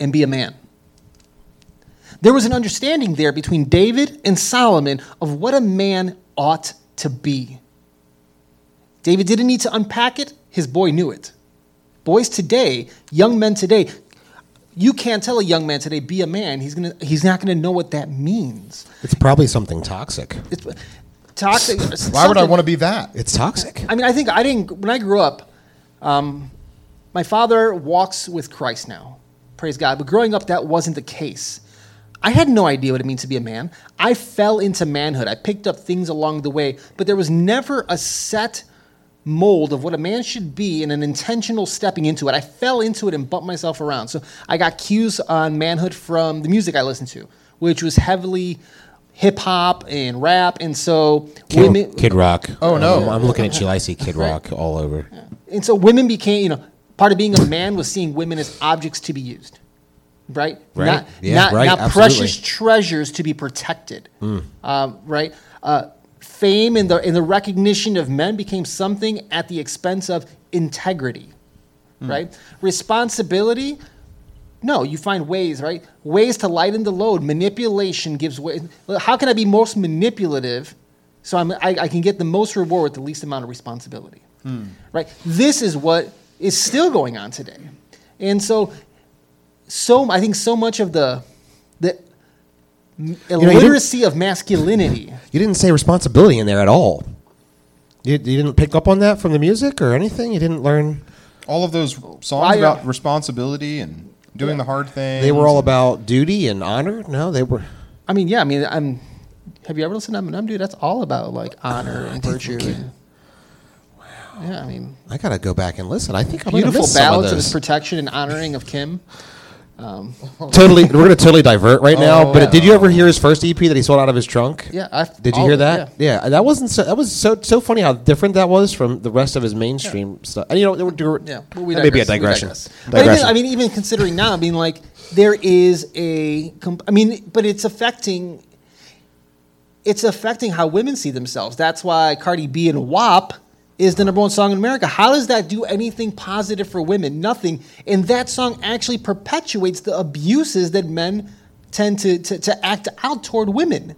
and be a man. There was an understanding there between David and Solomon of what a man ought to be. David didn't need to unpack it, his boy knew it. Boys today, young men today, you can't tell a young man today, be a man. He's, gonna, he's not going to know what that means. It's probably something toxic. It's toxic. Why would I want to be that? It's toxic. I mean, I think I didn't. When I grew up, um, my father walks with Christ now. Praise God. But growing up, that wasn't the case. I had no idea what it means to be a man. I fell into manhood. I picked up things along the way, but there was never a set mold of what a man should be and an intentional stepping into it. I fell into it and bumped myself around. So I got cues on manhood from the music I listened to, which was heavily hip hop and rap. And so Kid, women, Kid Rock. Oh, no. I'm, I'm looking at you. I see Kid Rock all over. and so women became, you know, part of being a man was seeing women as objects to be used, right? Right. Not, Yeah, not, right, not precious treasures to be protected, um, right? Uh, fame and the, and the recognition of men became something at the expense of integrity, right? Responsibility, no, you find ways, right? Ways to lighten the load. Manipulation gives way. How can I be most manipulative so I'm, I, I can get the most reward with the least amount of responsibility? Right? This is what is still going on today. And so, so I think so much of the, the know, you didn't- illiteracy of masculinity. You didn't say responsibility in there at all. You, you didn't pick up on that from the music or anything. You didn't learn. All of those songs I, uh, about responsibility and doing the hard thing. They were all about duty and honor. No, they were. I mean, yeah, I mean, I'm. Have you ever listened to Eminem, dude? That's all about like honor and virtue. And, Yeah, I mean, I gotta go back and listen. I think I'm gonna beautiful miss some of ballads of, his protection and honoring of Kim. Um, totally, we're gonna totally divert right now. Oh, but yeah. did you ever hear his first EP that he sold out of his trunk? yeah, I, Did you hear it, that? Yeah. that wasn't. So, that was so so funny how different that was from the rest of his mainstream stuff. And you know, there were, Yeah, but we that may be a digress, digression. digress. But even, Digression. I mean, even considering now, I mean, like there is a. comp- I mean, but it's affecting. It's affecting how women see themselves. That's why Cardi B and WAP is the number one song in America. How does that do anything positive for women? Nothing. And that song actually perpetuates the abuses that men tend to, to, to act out toward women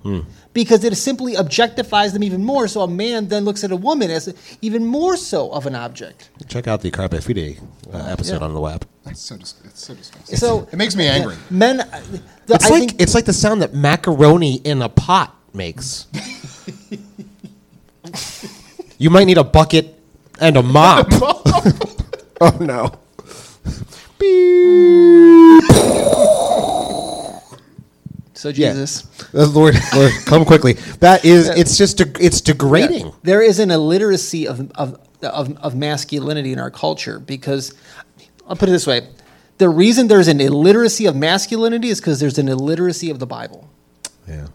because it simply objectifies them even more. So a man then looks at a woman as even more so of an object. Check out the Carpe Fide uh, episode Yeah. on the web. That's so, dis- it's so disgusting. So it makes me angry. Yeah, men, uh, the, It's I like think, it's like the sound that macaroni in a pot makes. you might need a bucket and a mop. oh no. so Yeah. Jesus. Uh, Lord, Lord, come quickly. That is, it's just, de- it's degrading. There is an illiteracy of, of, of, of masculinity in our culture because, I'll put it this way the reason there's an illiteracy of masculinity is because there's an illiteracy of the Bible. Yeah.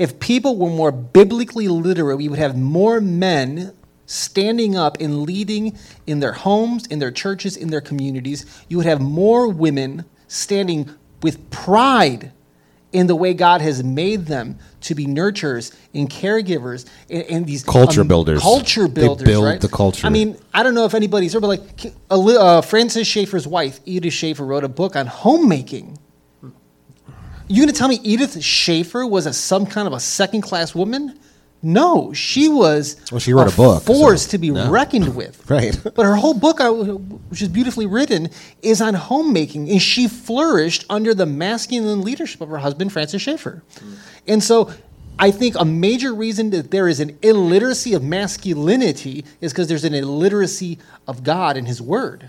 If people were more biblically literate, we would have more men standing up and leading in their homes, in their churches, in their communities. You would have more women standing with pride in the way God has made them to be nurturers and caregivers and, and these um, Culture builders. Culture They build right? the culture. I mean, I don't know if anybody's heard, but like a uh, Francis Schaeffer's wife, Edith Schaeffer, wrote a book on homemaking. You gonna tell me Edith Schaeffer was a some kind of a second class woman? No, she was. Well, she wrote a book, force so, to be no. reckoned with. Right. But her whole book, which is beautifully written, is on homemaking, and she flourished under the masculine leadership of her husband, Francis Schaeffer. Mm. And so, I think a major reason that there is an illiteracy of masculinity is because there's an illiteracy of God and His Word.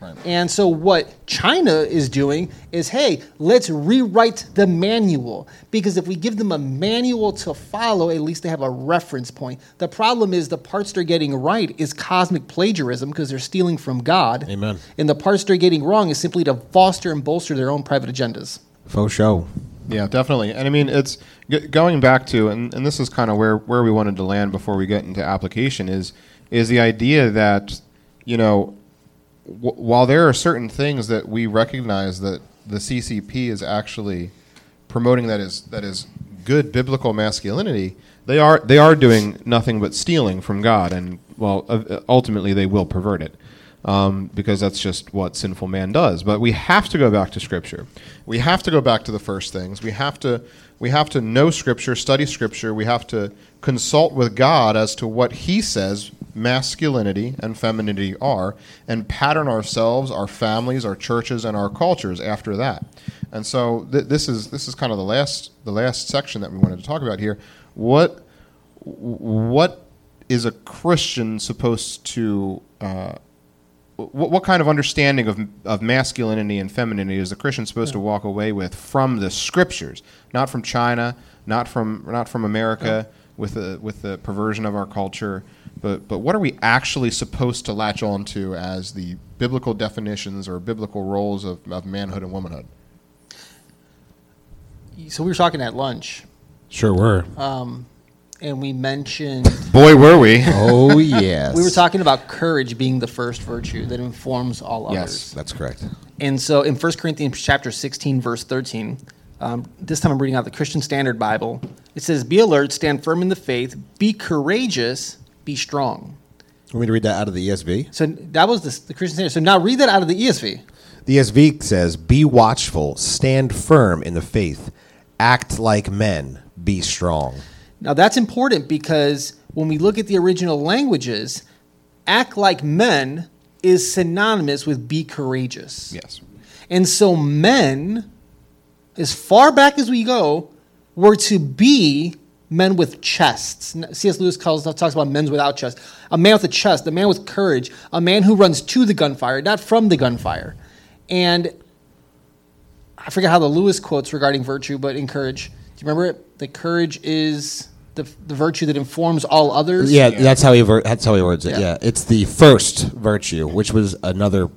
Right. And so, what China is doing is hey, let's rewrite the manual. Because if we give them a manual to follow, at least they have a reference point. The problem is the parts they're getting right is cosmic plagiarism because they're stealing from God. Amen. And the parts they're getting wrong is simply to foster and bolster their own private agendas. Faux show. Yeah, definitely. And I mean, it's g- going back to, and, and this is kind of where, where we wanted to land before we get into application is is the idea that you know, w- while there are certain things that we recognize that the CCP is actually promoting that is that is good biblical masculinity, they are they are doing nothing but stealing from God, and well, uh, ultimately they will pervert it. um, because that's just what sinful man does. But we have to go back to Scripture. We have to go back to the first things. We have to we have to know Scripture, study Scripture. We have to consult with God as to what He says masculinity and femininity are, and pattern ourselves, our families, our churches, and our cultures after that. And so th- this is this is kind of the last the last section that we wanted to talk about here. What what is a Christian supposed to uh, what, what kind of understanding of, of masculinity and femininity is the Christian supposed to walk away with from the scriptures, not from China, not from not from America with the with the perversion of our culture, but but what are we actually supposed to latch on to as the biblical definitions or biblical roles of, of manhood and womanhood? So we were talking at lunch, Sure were. um, and we mentioned Boy, were we! Oh yes, we were talking about courage being the first virtue that informs all Yes. others. That's correct. And so in 1 Corinthians chapter 16, verse 13, um, this time I'm reading out the Christian Standard Bible. It says, Be alert, stand firm in the faith, be courageous, be strong. Want me to read that out of the ESV? So that was the, the Christian Standard. So now read that out of the ESV. The ESV says, "Be watchful, stand firm in the faith, act like men, be strong." Now that's important because when we look at the original languages, act like men is synonymous with be courageous. yes. And so men, as far back as we go, were to be men with chests. C.S. Lewis calls talks about men without chests. A man with a chest, a man with courage, a man who runs to the gunfire, not from the gunfire. And I forget how the Lewis quotes regarding virtue, but in courage. Do you remember it? The courage is the, the virtue that informs all others. Yeah, that's how he ver- that's how he words it. Yeah. Yeah. It's the first virtue, which was another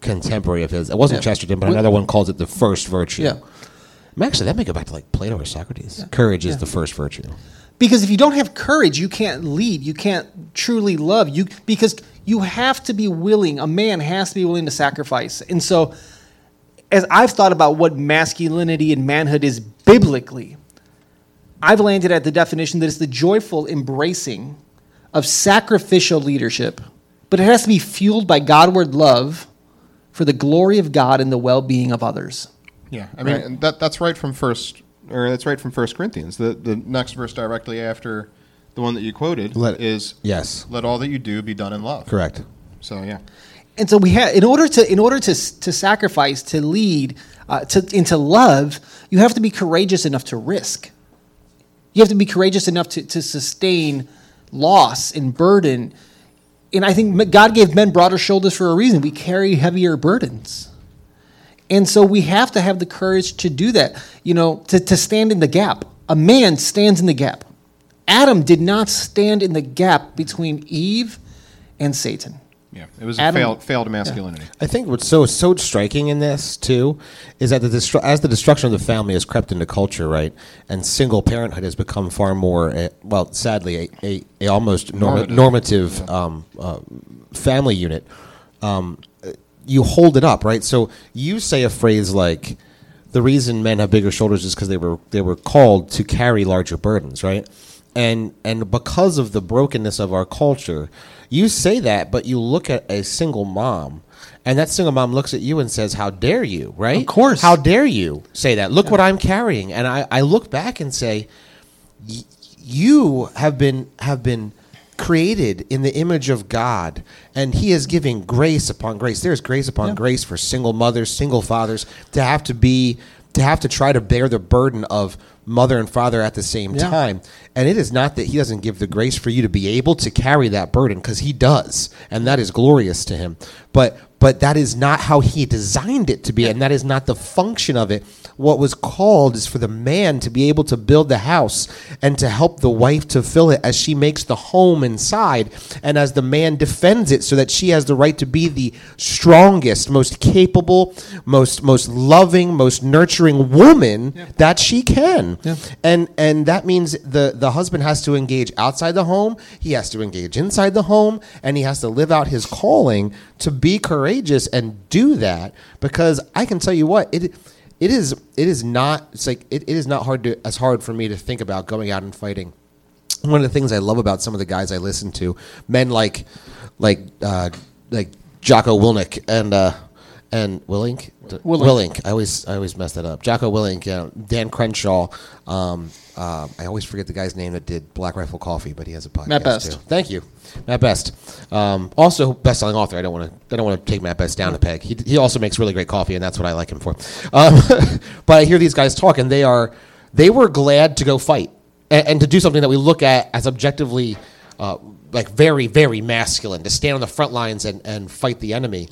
contemporary of his. It wasn't Yeah. Chesterton, but another one calls it the first virtue. Yeah. Actually, that may go back to like Plato or Socrates. Courage is the first virtue. Because if you don't have courage, you can't lead. You can't truly love. You because you have to be willing. A man has to be willing to sacrifice. And so, as I've thought about what masculinity and manhood is biblically, I've landed at the definition that it's the joyful embracing of sacrificial leadership, but it has to be fueled by Godward love for the glory of God and the well-being of others. Yeah, I mean Right. that that's right from first, or that's right from First Corinthians. The the next verse directly after the one that you quoted Let- is Yes, "Let all that you do be done in love." correct. So yeah, and so we have in order to in order to to sacrifice to lead uh, to into love you have to be courageous enough to risk you have to be courageous enough to, to sustain loss and burden and i think god gave men broader shoulders for a reason we carry heavier burdens and so we have to have the courage to do that you know to, to stand in the gap a man stands in the gap adam did not stand in the gap between eve and satan yeah, it was Adam- a failed failed masculinity. I think what's so so striking in this too is that the destru- as the destruction of the family has crept into culture, right, and single parenthood has become far more, uh, well, sadly, a, a, a almost norma- Normative. normative um, uh, family unit. Um, you hold it up, right? So you say a phrase like, "The reason men have bigger shoulders is because they were they were called to carry larger burdens," right? And and because of the brokenness of our culture, you say that, but you look at a single mom, and that single mom looks at you and says, "How dare you?" Right? Of course. How dare you say that? Look what I'm carrying, and I, I look back and say, y- you have been have been created in the image of God and he is giving grace upon grace there's grace upon Yeah. grace for single mothers single fathers to have to be to have to try to bear the burden of mother and father at the same Yeah. time and it is not that he doesn't give the grace for you to be able to carry that burden because he does and that is glorious to him but but that is not how he designed it to be and that is not the function of it. What was called is for the man to be able to build the house and to help the wife to fill it as she makes the home inside and as the man defends it so that she has the right to be the strongest most capable most most loving most nurturing woman that she can. Yeah. and and that means the the husband has to engage outside the home he has to engage inside the home and he has to live out his calling to be courageous and do that because i can tell you what it it is it is not it's like it, it is not hard to as hard for me to think about going out and fighting. One of the things I love about some of the guys I listen to, men like like uh, like Jocko Wilnick and uh, and Willink Willink. Willink. I always I always mess that up. Jocko Willink, uh, Dan Crenshaw. Um, uh, I always forget the guy's name that did Black Rifle Coffee, but he has a podcast Matt Best. too. Thank you, Matt Best. Um, also, best-selling author. I don't want to. I don't want to take Matt Best down a peg. He, he also makes really great coffee, and that's what I like him for. Um, but I hear these guys talk, and they are they were glad to go fight and, and to do something that we look at as objectively uh, like very very masculine to stand on the front lines and, and fight the enemy.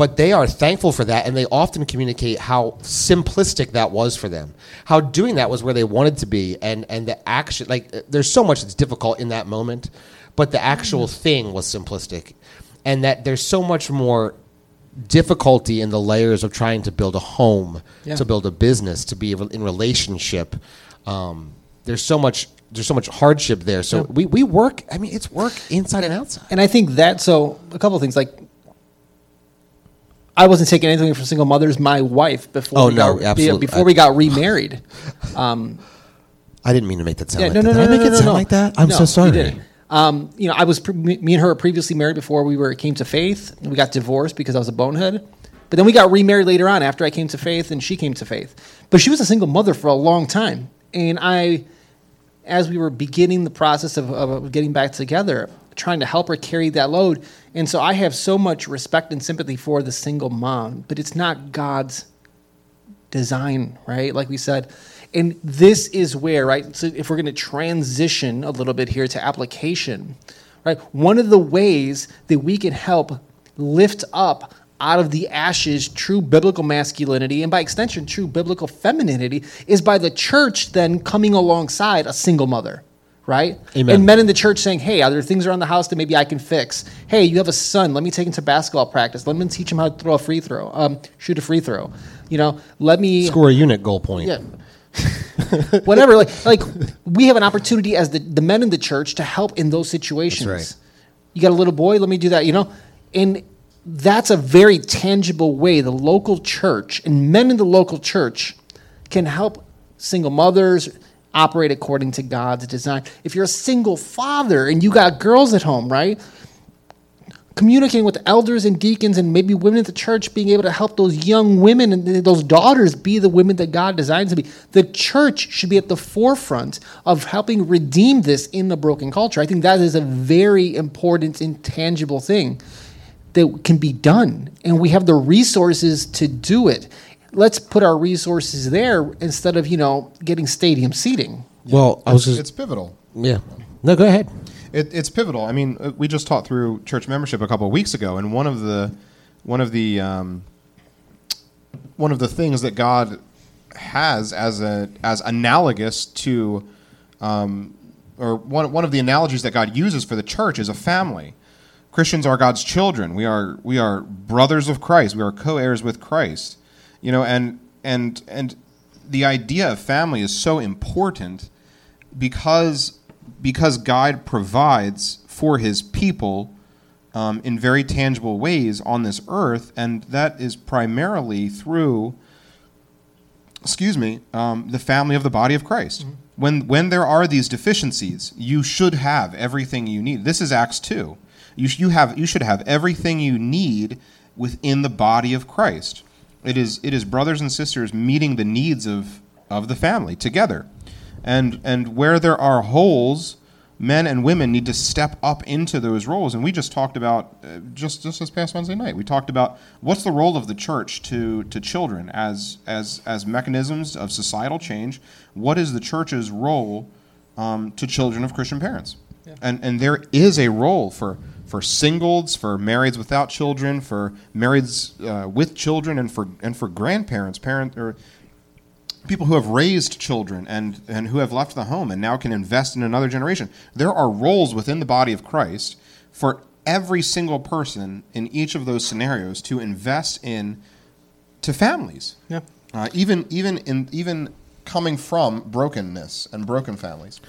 But they are thankful for that, and they often communicate how simplistic that was for them. How doing that was where they wanted to be, and and the action. Like, there's so much that's difficult in that moment, but the actual thing was simplistic, and that there's so much more difficulty in the layers of trying to build a home, Yeah. to build a business, to be in relationship. Um, there's so much. There's so much hardship there. So we, we work. I mean, it's work inside and outside. And I think that so a couple of things like I wasn't taking anything from single mothers. My wife before Oh, we no, got, absolutely. before we got remarried. Um, I didn't mean to make that sound yeah, like no, that. no, Did no, I make no, it no, sound no. like that? I'm so you sorry. didn't. Um, you know, I was me and her were previously married before we were came to faith. We got divorced because I was a bonehead, but then we got remarried later on after I came to faith and she came to faith. But she was a single mother for a long time, and I, as we were beginning the process of, of getting back together, trying to help her carry that load, and so I have so much respect and sympathy for the single mom, but it's not God's design, right? Like we said. And this is where, right? So if we're going to transition a little bit here to application, right? One of the ways that we can help lift up out of the ashes true biblical masculinity and by extension true biblical femininity is by the church then coming alongside a single mother right Amen. and men in the church saying hey are there things around the house that maybe i can fix hey you have a son let me take him to basketball practice let me teach him how to throw a free throw um, shoot a free throw you know let me Score a unit goal point. yeah. Whatever. Like, like we have an opportunity as the, the men in the church to help in those situations. Right. You got a little boy, let me do that, you know? And that's a very tangible way the local church and men in the local church can help single mothers operate according to God's design. If you're a single father and you got girls at home, right? communicating with elders and deacons and maybe women at the church being able to help those young women and those daughters be the women that God designs to be. The church should be at the forefront of helping redeem this in the broken culture. I think that is a very important, intangible thing that can be done, and we have the resources to do it. Let's put our resources there instead of, you know, getting stadium seating. Well, I was It's, just it's pivotal. yeah. No, go ahead. It, it's pivotal. I mean, uh, we just taught through church membership a couple of weeks ago, and one of the one of the um, one of the things that God has as a as analogous to, um, or one one of the analogies that God uses for the church is a family. Christians are God's children. We are we are brothers of Christ. We are co-heirs with Christ. You know, and and and the idea of family is so important because because God provides for His people um, in very tangible ways on this earth, and that is primarily through, excuse me, um, the family of the body of Christ. When when there are these deficiencies, you should have everything you need. This is Acts two. You sh- you have you should have everything you need within the body of Christ. It is it is brothers and sisters meeting the needs of of the family together. And and where there are holes men and women need to step up into those roles. And we just talked about uh, just just this past Wednesday night we talked about what's the role of the church to to children as as as mechanisms of societal change. What is the church's role um, to children of Christian parents? And and there is a role for for singles for marrieds without children for marrieds uh, with children and for and for grandparents parent or people who have raised children and, and who have left the home and now can invest in another generation. There are roles within the body of Christ for every single person in each of those scenarios to invest in to families. Yeah. Uh, even even in even coming from brokenness and broken families.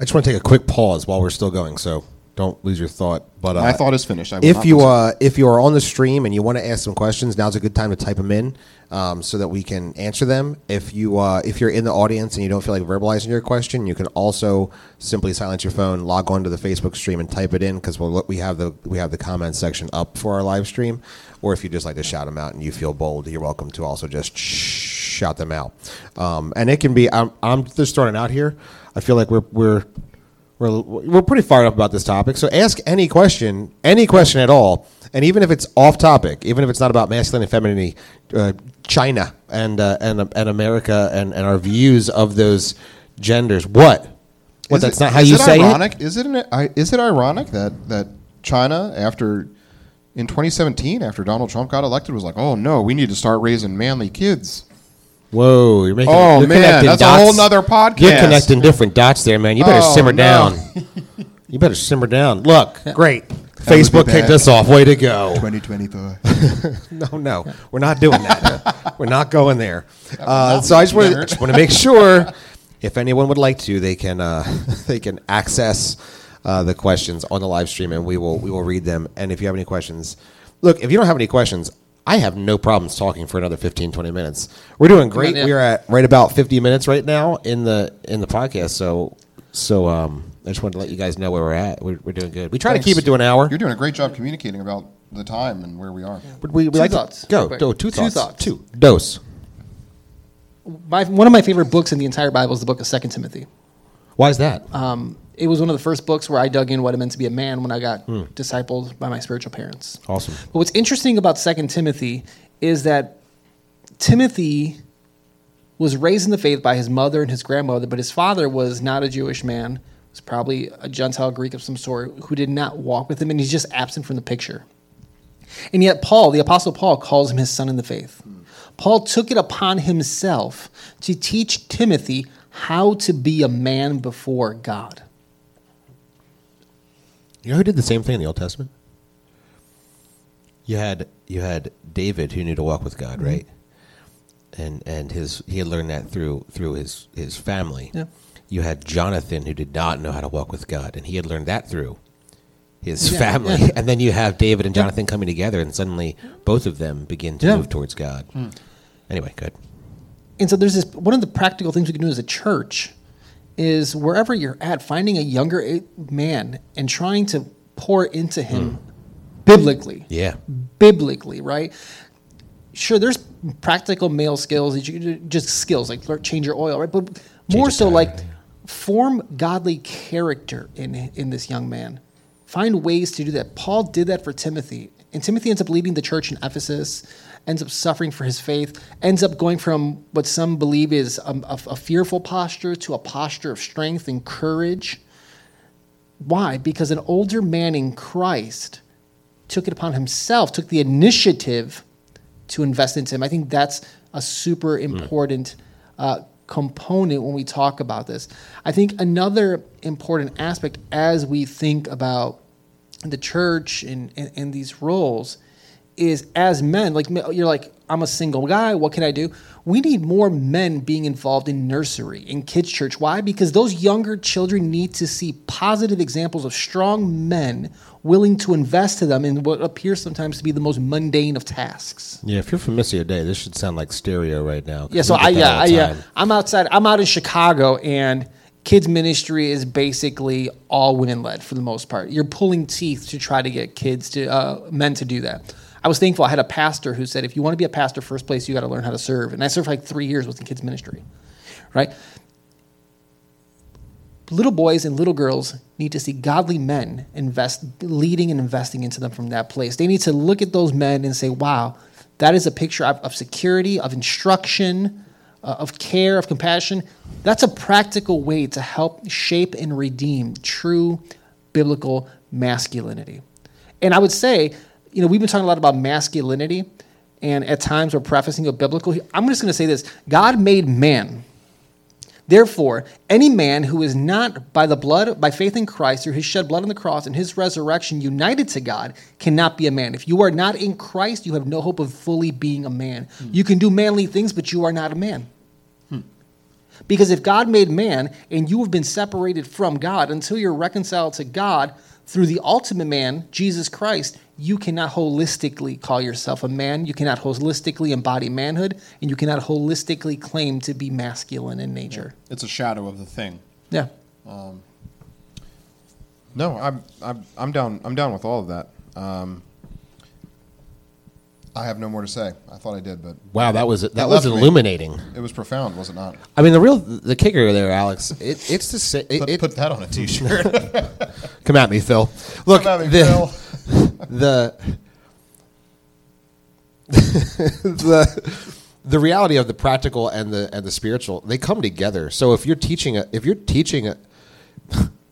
I just want to take a quick pause while we're still going, so don't lose your thought. But uh, My thought is finished. If you uh, if you are on the stream and you want to ask some questions, now's a good time to type them in um, so that we can answer them. If you uh, if you're in the audience and you don't feel like verbalizing your question, you can also simply silence your phone, log on to the Facebook stream, and type it in because we'll, we have the we have the comment section up for our live stream. Or if you just like to shout them out and you feel bold, you're welcome to also just shout them out. Um, and it can be I'm, I'm just throwing it out here. I feel like we're we're we're, we're pretty fired up about this topic. So ask any question, any question at all, and even if it's off topic, even if it's not about masculine and femininity, uh, China and uh, and and America and, and our views of those genders. What? What? Is that's it- not how you it say ironic? it. Is it an, is it ironic that that China after in 2017 after Donald Trump got elected was like, oh no, we need to start raising manly kids. Whoa, you're making. Oh, you're man, connecting that's a whole nother podcast. You're connecting different dots there, man. You better Oh, simmer no. down. you better simmer down. Look, great. Facebook kicked us off. Way to go. 2024. No, no, we're not doing that. we're not going there. Uh, so I just want to just want to make sure if anyone would like to, they can uh, they can access uh, the questions on the live stream, and we will we will read them. And if you have any questions, look, if you don't have any questions. I have no problems talking for another 15, 20 minutes. We're doing great. Yeah. We're at right about 50 minutes right now in the in the podcast. So so um, I just wanted to let you guys know where we're at. We're, we're doing good. We try to keep it to an hour. You're doing a great job communicating about the time and where we are. But we, we Two like thoughts, to go. Do, two Two thoughts. thoughts. Two. Dose. My, one of my favorite books in the entire Bible is the book of Second Timothy. Why is that? Um, it was one of the first books where I dug in what it meant to be a man when I got hmm. discipled by my spiritual parents. Awesome. But what's interesting about Second Timothy is that Timothy was raised in the faith by his mother and his grandmother, but his father was not a Jewish man. Was probably a Gentile Greek of some sort who did not walk with him, and he's just absent from the picture. And yet, Paul, the Apostle Paul, calls him his son in the faith. Paul took it upon himself to teach Timothy how to be a man before God. You know who did the same thing in the Old Testament? You had you had David who knew to walk with God, Mm-hmm. right? And and his he had learned that through through his his family. Yeah. You had Jonathan who did not know how to walk with God, and he had learned that through his Yeah, family. yeah. And then you have David and Jonathan coming together, and suddenly both of them begin to move towards God. Anyway, good. And so there's this one of the practical things we can do as a church is wherever you're at, finding a younger man and trying to pour into him hmm. biblically. Yeah. Biblically, right? Sure, there's practical male skills that you just skills like change your oil, right? But more so, tire, like form godly character in in this young man. Find ways to do that. Paul did that for Timothy, and Timothy ends up leading the church in Ephesus. Ends up suffering for his faith. Ends up going from what some believe is a, a, a fearful posture to a posture of strength and courage. Why? Because an older man in Christ took it upon himself, took the initiative to invest into him. I think that's a super important uh, component when we talk about this. I think another important aspect as we think about the church and, and, and these roles is as men, like you're like, I'm a single guy, what can I do? We need more men being involved in nursery, in kids' church. Why? Because those younger children need to see positive examples of strong men willing to invest to them in what appears sometimes to be the most mundane of tasks. Yeah, if you're from Missio Dei, this should sound like stereo right now. Yeah, so I yeah, I, yeah. I'm outside. I'm out in Chicago, and kids ministry is basically all women led for the most part. You're pulling teeth to try to get kids to uh, men to do that. I was thankful. I had a pastor who said, "If you want to be a pastor, first place you got to learn how to serve." And I served for like three years with the kids ministry, right? Little boys and little girls need to see godly men invest, leading and investing into them from that place. They need to look at those men and say, "Wow, that is a picture of, of security, of instruction, uh, of care, of compassion." That's a practical way to help shape and redeem true biblical masculinity. And I would say, you know, we've been talking a lot about masculinity, and at times we're prefacing it biblical. I'm just going to say this: God made man. Therefore, any man who is not by the blood, by faith in Christ, through his shed blood on the cross and his resurrection, united to God, cannot be a man. If you are not in Christ, you have no hope of fully being a man. Hmm. You can do manly things, but you are not a man. Hmm. Because if God made man and you have been separated from God until you're reconciled to God through the ultimate man, Jesus Christ, you cannot holistically call yourself a man. You cannot holistically embody manhood, and you cannot holistically claim to be masculine in nature. It's a shadow of the thing. Yeah. No, I'm I'm I'm down. I'm down with all of that. Um, I have no more to say. I thought I did, but Wow, that was that That was left me. illuminating. it was profound, was it not? I mean, the real the kicker there, Alex. It, it's the same. it, Put, it, put that on a T-shirt. Come at me, Phil. Look, Come at me, the, Phil. the the the reality of the practical and the and the spiritual they come together. So if you're teaching a if you're teaching a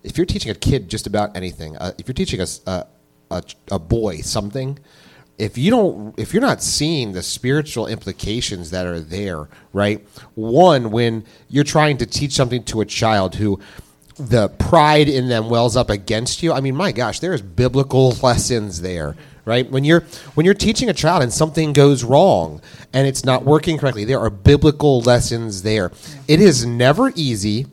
if you're teaching a kid just about anything, uh, if you're teaching a a a boy something, if you don't if you're not seeing the spiritual implications that are there, right? One when you're trying to teach something to a child who the pride in them wells up against you. I mean, my gosh, there's biblical lessons there, right? When you're when you're teaching a child and something goes wrong and it's not working correctly, there are biblical lessons there. It is never easy.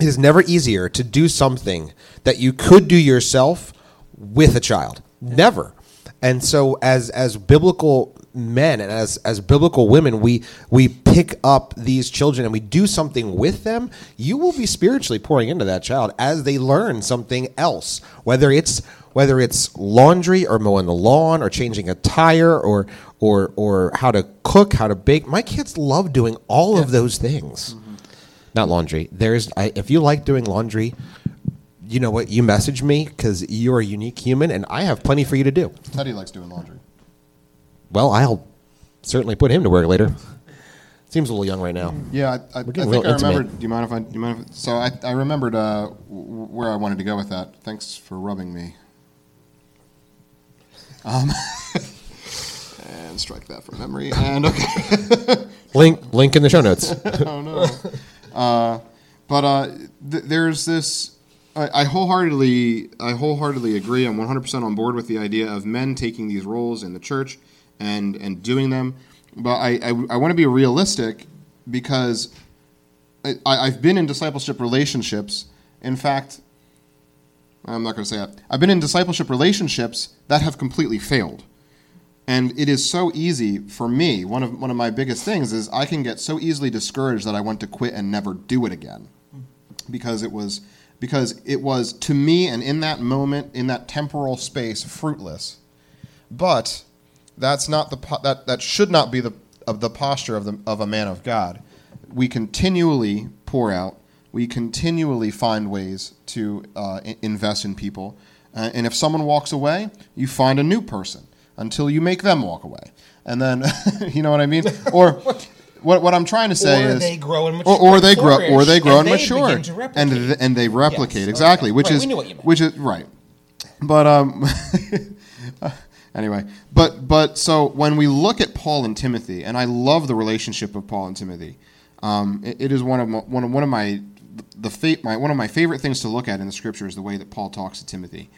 It is never easier to do something that you could do yourself with a child. Never. And so as as biblical men and as as biblical women, we we pick up these children and we do something with them, you will be spiritually pouring into that child as they learn something else. Whether it's whether it's laundry or mowing the lawn or changing a tire or or or how to cook, how to bake. My kids love doing all of those things mm-hmm. not laundry. There's I, if you like doing laundry, you know what? You message me because you're a unique human, and I have plenty for you to do. Teddy likes doing laundry. Well, I'll certainly put him to work later. Seems a little young right now. Yeah, I, I, I think I remembered. intimate. Do you mind if I? Do you mind if? So I, I remembered uh, where I wanted to go with that. Thanks for rubbing me. Um, and strike that from memory. And okay. Link link in the show notes. oh no. Uh, but uh, th- there's this. I, wholeheartedly, I wholeheartedly agree. I'm 100% on board with the idea of men taking these roles in the church and and doing them. But I, I, I want to be realistic because I, I've been in discipleship relationships. In fact, I'm not going to say that. I've been in discipleship relationships that have completely failed. And it is so easy for me. One of one of my biggest things is I can get so easily discouraged that I want to quit and never do it again. Because it was because it was to me and in that moment in that temporal space fruitless. But that's not the po- that that should not be the of the posture of the of a man of God. We continually pour out. We continually find ways to uh, invest in people. Uh, and if someone walks away, you find a new person until you make them walk away. And then, you know what I mean? Or what, what I'm trying to say Or is, they grow and or, or they grow, or they grow and, and they mature, and th- and they replicate Yes, exactly, okay. which Right, is we knew what you meant. which is right. But um, anyway, but but so when we look at Paul and Timothy, and I love the relationship of Paul and Timothy. Um, it, it is one of my, one of one of my the fa- my one of my favorite things to look at in the scripture is the way that Paul talks to Timothy.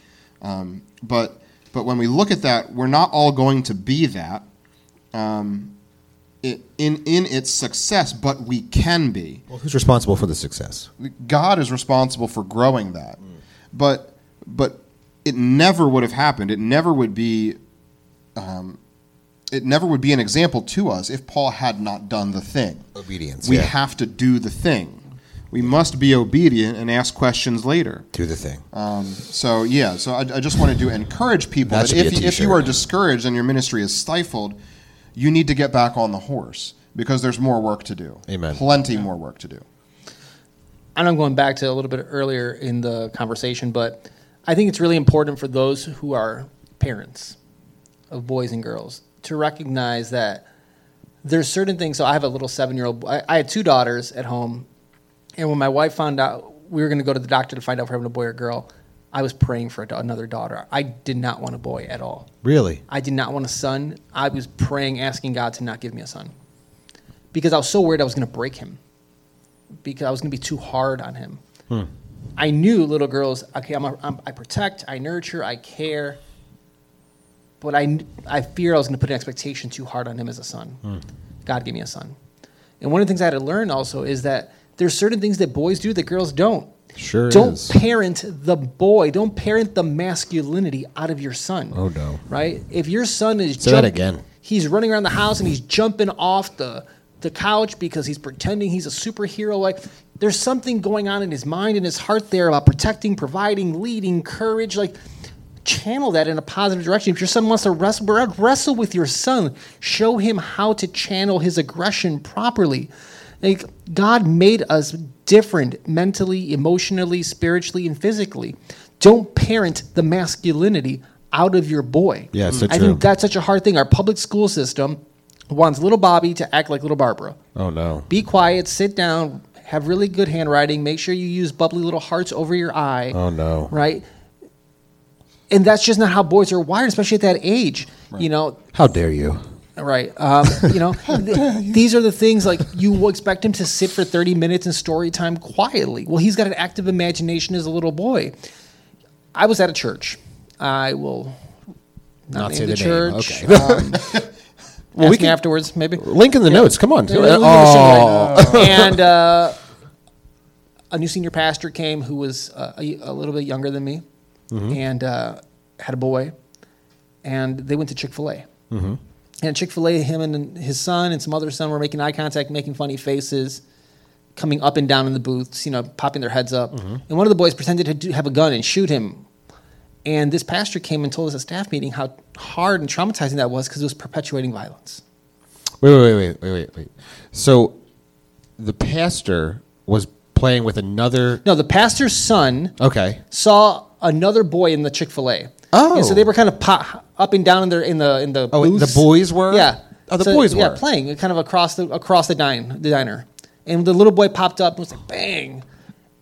Um, but but when we look at that, we're not all going to be that um, in in its success, but we can be. well, who's responsible for the success? God is responsible for growing that. But but it never would have happened. It never would be um, it never would be an example to us if Paul had not done the thing. Obedience. We yeah. have to do the thing. We must be obedient and ask questions later. do the thing. Um, so yeah, so I, I just wanted to encourage people That that, if, if you are discouraged and your ministry is stifled, you need to get back on the horse because there's more work to do. Amen. Plenty more work to do. and I'm going back to a little bit earlier in the conversation, but I think it's really important for those who are parents of boys and girls to recognize that there's certain things. So I have a little seven year old. I, I had two daughters at home, and when my wife found out we were going to go to the doctor to find out if we're having a boy or girl, I was praying for another daughter. I did not want a boy at all. Really? I did not want a son. I was praying, asking God to not give me a son because I was so worried I was going to break him because I was going to be too hard on him. Hmm. I knew little girls. Okay, I'm, a, I'm I protect, I nurture, I care, but I I fear I was going to put an expectation too hard on him as a son. Hmm. God gave me a son, and one of the things I had to learn also is that There's certain things that boys do that girls don't. Sure Don't is. parent the boy. Don't parent the masculinity out of your son. Oh, no. Right? If your son is Say that again. he's running around the house and he's jumping off the the couch because he's pretending he's a superhero. Like there's something going on in his mind and his heart there about protecting, providing, leading, courage. Like channel that in a positive direction. If your son wants to wrestle, wrestle with your son. Show him how to channel his aggression properly. Like God made us different mentally, emotionally, spiritually, and physically. Don't parent the masculinity out of your boy. Yeah, so I true. think that's such a hard thing. Our public school system wants little Bobby to act like little Barbara. Oh no. Be quiet, sit down, have really good handwriting, make sure you use bubbly little hearts over your eye. Oh no. Right? And that's just not how boys are wired, especially at that age. You know, How dare you? Right? Um, you know, th- these are the things like you will expect him to sit for 30 minutes in story time quietly. Well, he's got an active imagination as a little boy. I was at a church. I will not, Not name say the, the name, church. okay. Um, Well, ask we me can- afterwards, maybe. Link in the notes. Come on. Yeah, we'll- we'll Oh. give it a shot. and uh, a new senior pastor came who was uh, a, a little bit younger than me Mm-hmm. and uh, had a boy. And they went to Chick fil A. Mm-hmm. And Chick fil A, him and his son and some other son were making eye contact, making funny faces, coming up and down in the booths, you know, popping their heads up. Mm-hmm. And one of the boys pretended to do, have a gun and shoot him. And this pastor came and told us at staff meeting how hard and traumatizing that was because it was perpetuating violence. Wait, wait, wait, wait, wait, wait. So, the pastor was playing with another. No, the pastor's son Okay. saw another boy in the Chick Fil A. Oh. and so they were kind of pop, up and down in the in the in the Oh, booths. the boys were? yeah. Oh, the So, boys yeah were. playing kind of across the across the dine the diner, and the little boy popped up and was like bang,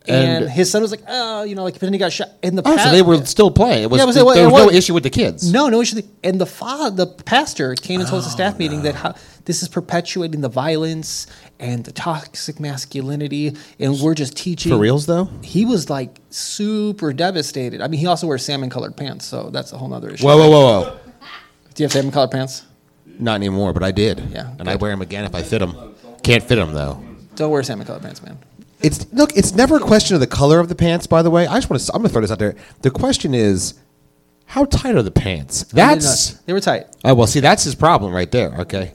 and, And- his son was like oh you know like then he got shot in the Oh, so they were still playing. It was, Yeah, it was- there was- was no issue with the kids. no, no issue. And the fa- the pastor came and told us Oh, staff meeting that how, this is perpetuating the violence and the toxic masculinity, and we're just teaching For reals, though? He was like super devastated. I mean, he also wears salmon colored pants, so that's a whole other issue. Whoa, whoa, whoa, whoa. Do you have salmon colored pants? Not anymore, but I did. Yeah, And I wear them again if I fit them. Can't fit them, though. Don't wear salmon colored pants, man. It's look. It's never a question of the color of the pants. By the way, I just want to. I'm going to throw this out there. The question is, how tight are the pants? That's. they were tight. Oh well, see, that's his problem right there. Okay.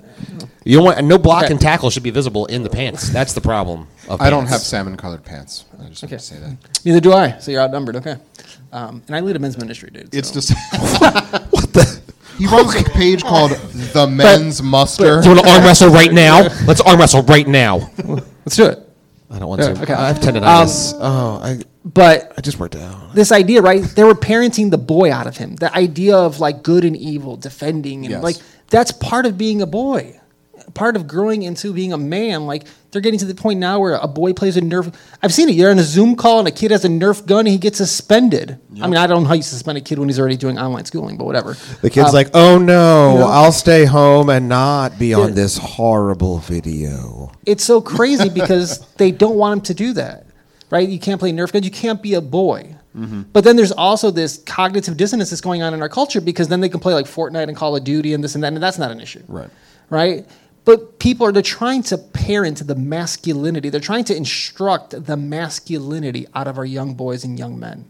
You don't want no block Okay. and tackle should be visible in the pants. That's the problem. Of I don't have salmon colored pants. I just Okay. want to say that. Neither do I. So you're outnumbered. Okay. Um, and I lead a men's ministry, dude. It's so- just what the. He runs a page called "The Men's Muster." Do you want to arm wrestle right now? Let's arm wrestle right now. let's do it. I don't want Yeah, to. okay. I have tendonitis. oh, I, But I just worked out. this idea, right? They were parenting the boy out of him. The idea of like good and evil, defending, and Yes. like that's part of being a boy, part of growing into being a man. Like they're getting to the point now where a boy plays a Nerf. I've seen it. You're on a Zoom call and a kid has a Nerf gun and he gets suspended. I mean, I don't know how you suspend a kid when he's already doing online schooling, but whatever. The kid's Um, like, "Oh no, you know? I'll stay home and not be on this horrible video." it's so crazy because they don't want him to do that, right? You can't play Nerf guns. You can't be a boy. But then there's also this cognitive dissonance that's going on in our culture because then they can play like Fortnite and Call of Duty and this and that, and that's not an issue, Right. Right? But people are they're trying to parent the masculinity. They're trying to instruct the masculinity out of our young boys and young men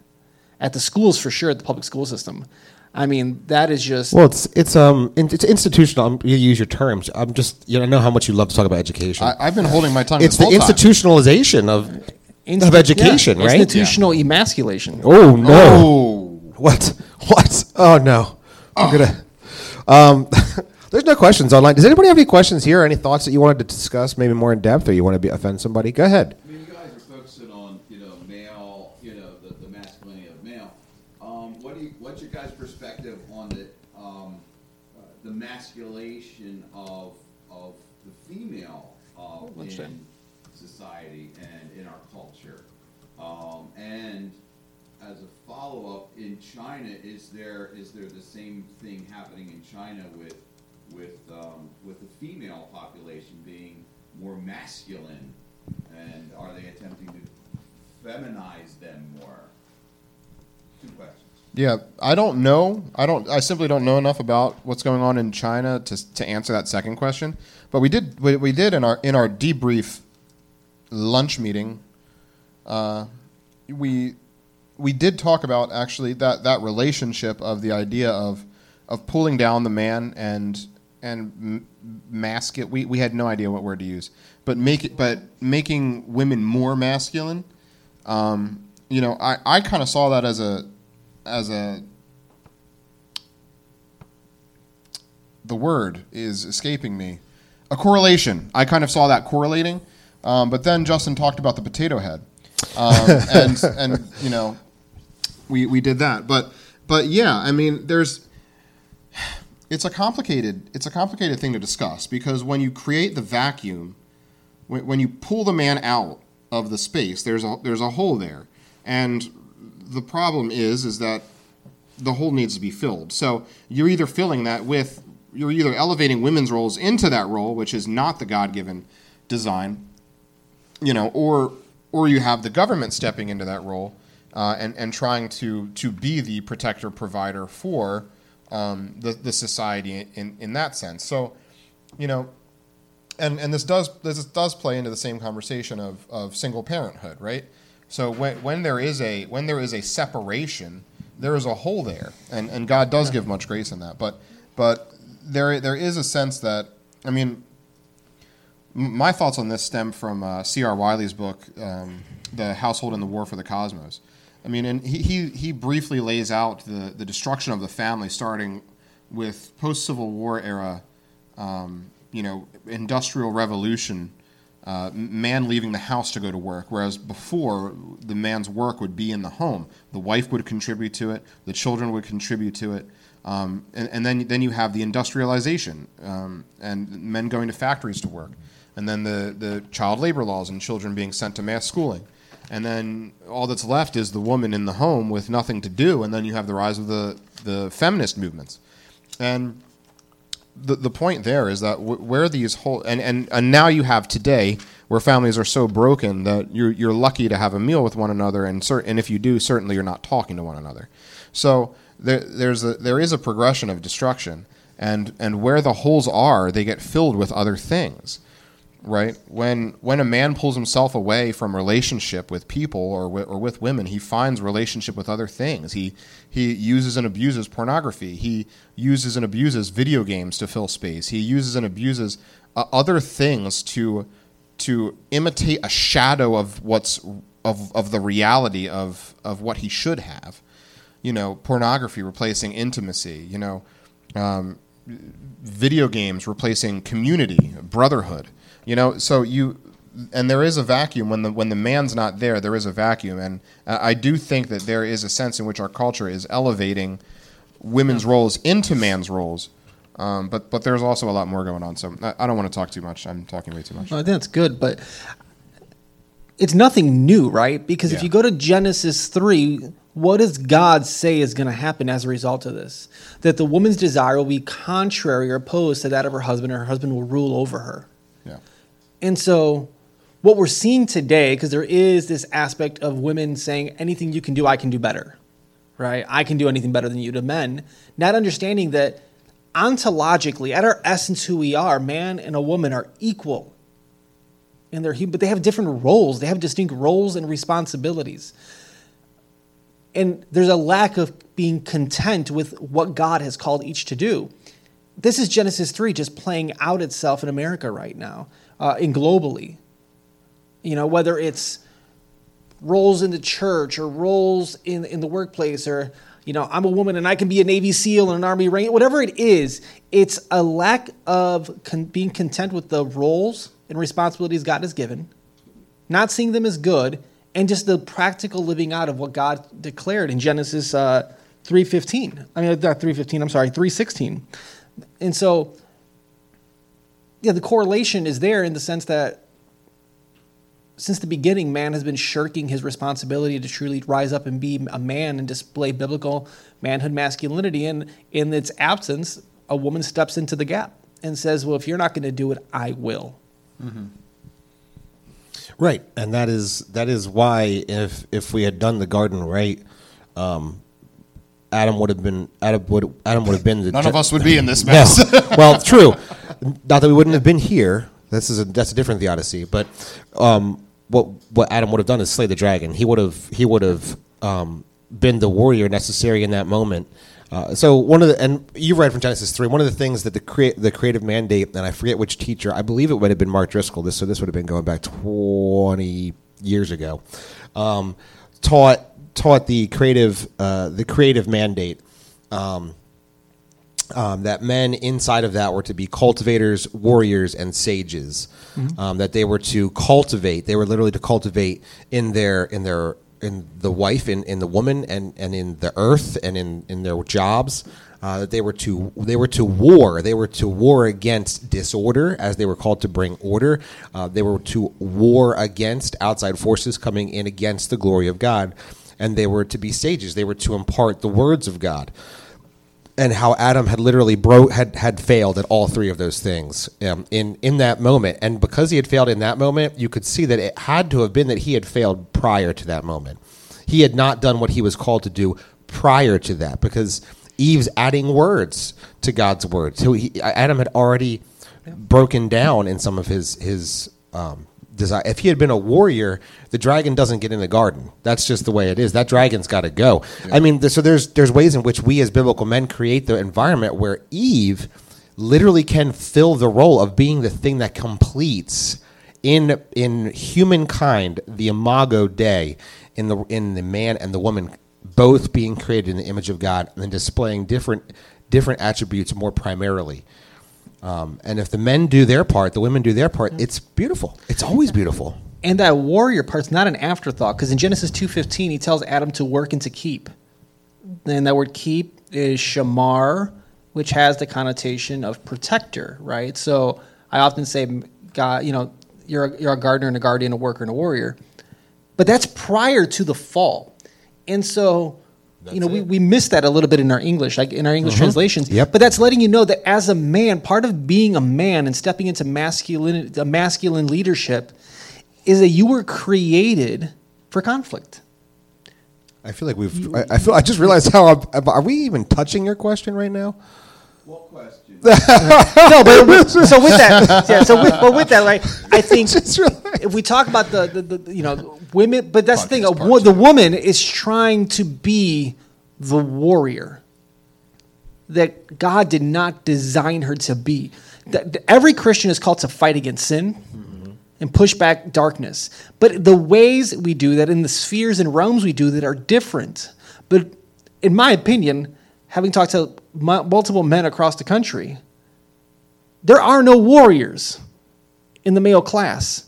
at the schools for sure, at the public school system. I mean, that is just Well, it's it's um it's institutional. I'm, you use your terms. I'm just you know, I know how much you love to talk about education. I, I've been holding my tongue. it's this the whole time. institutionalization of insti- of education, yeah, right? Institutional emasculation. Oh no! Oh. What? What? Oh no! I'm gonna. Um, there's no questions online. Does anybody have any questions here? Any thoughts that you wanted to discuss, maybe more in depth, or you want to be, offend somebody? Go ahead. As a follow-up, in China, is there, is there the same thing happening in China with, with, um, with the female population being more masculine? And are they attempting to feminize them more? Two questions. Yeah, I don't know. I don't. I simply don't know enough about what's going on in China to to answer that second question. But we did. We, we did in our in our debrief lunch meeting, uh, we we did talk about actually that that relationship of the idea of of pulling down the man and and mask it. We we had no idea what word to use, but make it but making women more masculine. Um, you know, I, I kind of saw that as a as a the word is escaping me. A correlation. I kind of saw that correlating, um, but then Justin talked about the potato head, um, and and you know, we we did that. But but yeah, I mean, there's it's a complicated it's a complicated thing to discuss because when you create the vacuum, when, when you pull the man out of the space, there's a there's a hole there, and the problem is is that the hole needs to be filled. So you're either filling that with you're either elevating women's roles into that role, which is not the God given design, you know, or or you have the government stepping into that role uh, and and trying to to be the protector provider for um, the the society in in that sense. So, you know, and and this does this does play into the same conversation of of single parenthood, right? So when when there is a when there is a separation, there is a hole there, and and God does give much grace in that. But but there there is a sense that I mean, my thoughts on this stem from uh, C.R. Wiley's book, um, "The Household and the War for the Cosmos." I mean, and he, he, he briefly lays out the, the destruction of the family, starting with post Civil War era, um, you know, industrial revolution, uh, man leaving the house to go to work, whereas before the man's work would be in the home. The wife would contribute to it, the children would contribute to it. Um, and, and then, then you have the industrialization um, and men going to factories to work, and then the, the child labor laws and children being sent to mass schooling and then all that's left is the woman in the home with nothing to do, and then you have the rise of the the feminist movements, and the the point there is that w- where these whole and, and and now you have today where families are so broken that you're you're lucky to have a meal with one another, and cer- and if you do, certainly you're not talking to one another. So there there's a there is a progression of destruction, and and where the holes are, they get filled with other things right? When when a man pulls himself away from relationship with people or or with women, he finds relationship with other things. He he uses and abuses pornography. He uses and abuses video games to fill space. He uses and abuses uh, other things to to imitate a shadow of what's of of the reality of of what he should have. You know, pornography replacing intimacy. You know. Um, video games replacing community, brotherhood. You know, so you and there is a vacuum when the when the man's not there. There is a vacuum, and I do think that there is a sense in which our culture is elevating women's roles into man's roles. Um, but but there's also a lot more going on. So I, I don't want to talk too much. I'm talking way too much. I think that's good, but it's nothing new, right? Because if you go to Genesis 3, what does God say is going to happen as a result of this? That the woman's desire will be contrary or opposed to that of her husband, and her husband will rule over her. And so, what we're seeing today, because there is this aspect of women saying, anything you can do, I can do better, right? I can do anything better than you to men, not understanding that ontologically, at our essence, who we are, man and a woman are equal. And they're, hu- but they have different roles. They have distinct roles and responsibilities. And there's a lack of being content with what God has called each to do this is Genesis 3 just playing out itself in America right now, uh, globally. You know, whether it's roles in the church or roles in, in the workplace or, you know, I'm a woman and I can be a Navy SEAL and an Army Ranger, whatever it is, it's a lack of con- being content with the roles and responsibilities God has given, not seeing them as good, and just the practical living out of what God declared in Genesis uh, 3.15. I mean, not 3.15, I'm sorry, 3.16. And so, yeah, the correlation is there in the sense that since the beginning, man has been shirking his responsibility to truly rise up and be a man and display biblical manhood masculinity. And in its absence, a woman steps into the gap and says, Well, if you're not going to do it, I will. Right, and that is that is why if if we had done the garden right, um, Adam would have been Adam would Adam would have been the None of us would be in this mess. Yes. well, true. Not that we wouldn't have been here. This is a that's a different theodicy, but um, what what Adam would have done is slay the dragon. He would have he would have um, been the warrior necessary in that moment. Uh, so one of the and you read from Genesis three. One of the things that the create the creative mandate, and I forget which teacher. I believe it would have been Mark Driscoll. This so this would have been going back twenty years ago. Um, taught taught the creative uh, the creative mandate. Um, um, that men inside of that were to be cultivators, warriors, and sages. Um, that they were to cultivate. They were literally to cultivate in their in their in the wife, in, in the woman, and, and in the earth, and in, in their jobs. Uh, that they were to they were to war. They were to war against disorder, as they were called to bring order. Uh, they were to war against outside forces coming in against the glory of God, and they were to be sages. They were to impart the words of God and how Adam had literally bro had had failed at all three of those things um, in in that moment, and because he had failed in that moment, you could see that it had to have been that he had failed prior to that moment. He had not done what he was called to do prior to that, because Eve's adding words to God's word. So he, Adam had already broken down in some of his his um, desire. If he had been a warrior, the dragon doesn't get in the garden. That's just the way it is. That dragon's got to go. I mean, so there's there's ways in which we as biblical men create the environment where Eve literally can fill the role of being the thing that completes in in humankind the imago Dei in the in the man and the woman both being created in the image of God and then displaying different different attributes more primarily. Um, and if the men do their part, the women do their part, it's beautiful. It's always beautiful. And that warrior part's not an afterthought because in Genesis 2:15 he tells Adam to work and to keep. And that word keep is shamar, which has the connotation of protector, right? So I often say God, you know, you're a, you're a gardener and a guardian, a worker and a warrior. But that's prior to the fall. And so you know, we, we miss that a little bit in our English, like in our English uh-huh. translations. Yep. But that's letting you know that as a man, part of being a man and stepping into masculine, a masculine leadership is that you were created for conflict. I feel like we've. I, I feel. I just realized how. I'm, are we even touching your question right now? What question? No, but with- so with that, yeah. So with, but with that, like I think if we talk about the, the, the you know women, but that's the thing. A, wo- the woman is trying to be the warrior that God did not design her to be. That that every Christian is called to fight against sin and push back darkness. But the ways we do that, in the spheres and realms we do that, are different. But in my opinion, having talked to multiple men across the country, there are no warriors in the male class.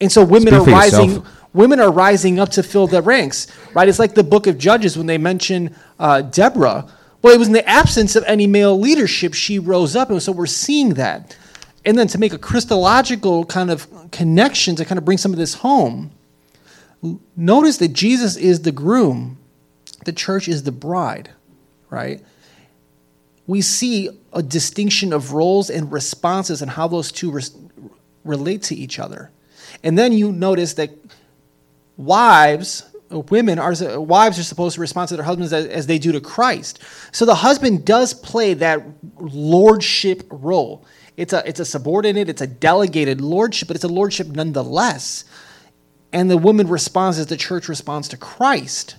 And so women Speak are rising yourself. women are rising up to fill the ranks, right? It's like the book of Judges when they mention uh, Deborah. Well, it was in the absence of any male leadership she rose up, and so we're seeing that. And then to make a Christological kind of connection to kind of bring some of this home, notice that Jesus is the groom, the church is the bride, right? We see a distinction of roles and responses and how those two relate to each other. And then you notice that wives uh, women are wives are supposed to respond to their husbands as, as they do to Christ. So the husband does play that lordship role. It's a it's a subordinate, it's a delegated lordship, but it's a lordship nonetheless. And the woman responds as the church responds to Christ.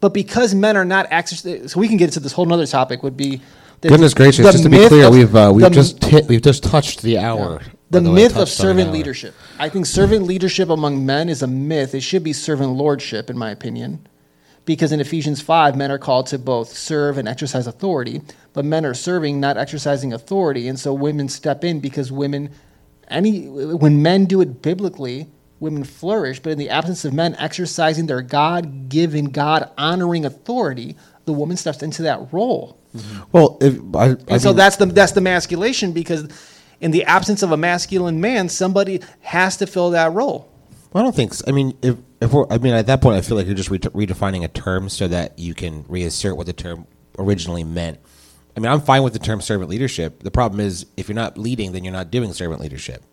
But because men are not access, so we can get into this whole other topic. Would be the- Goodness gracious! the Just to be clear, of- we've uh, we've the- just hit, we've just touched the hour. the By way, myth of servant leadership. I think servant leadership among men is a myth. It should be servant lordship, in my opinion, because in Ephesians five, men are called to both serve and exercise authority, but men are serving, not exercising authority, and so women step in because women, any when men do it biblically, women flourish. But in the absence of men exercising their God-given, God-honoring authority, the woman steps into that role. Mm-hmm. Well, if, I, I And so mean- that's the that's the masculation because in the absence of a masculine man, somebody has to fill that role. I don't think. So. I mean, if if we're, I mean, at that point, I feel like you're just re- redefining a term so that you can reassert what the term originally meant. I mean, I'm fine with the term servant leadership. The problem is, if you're not leading, then you're not doing servant leadership.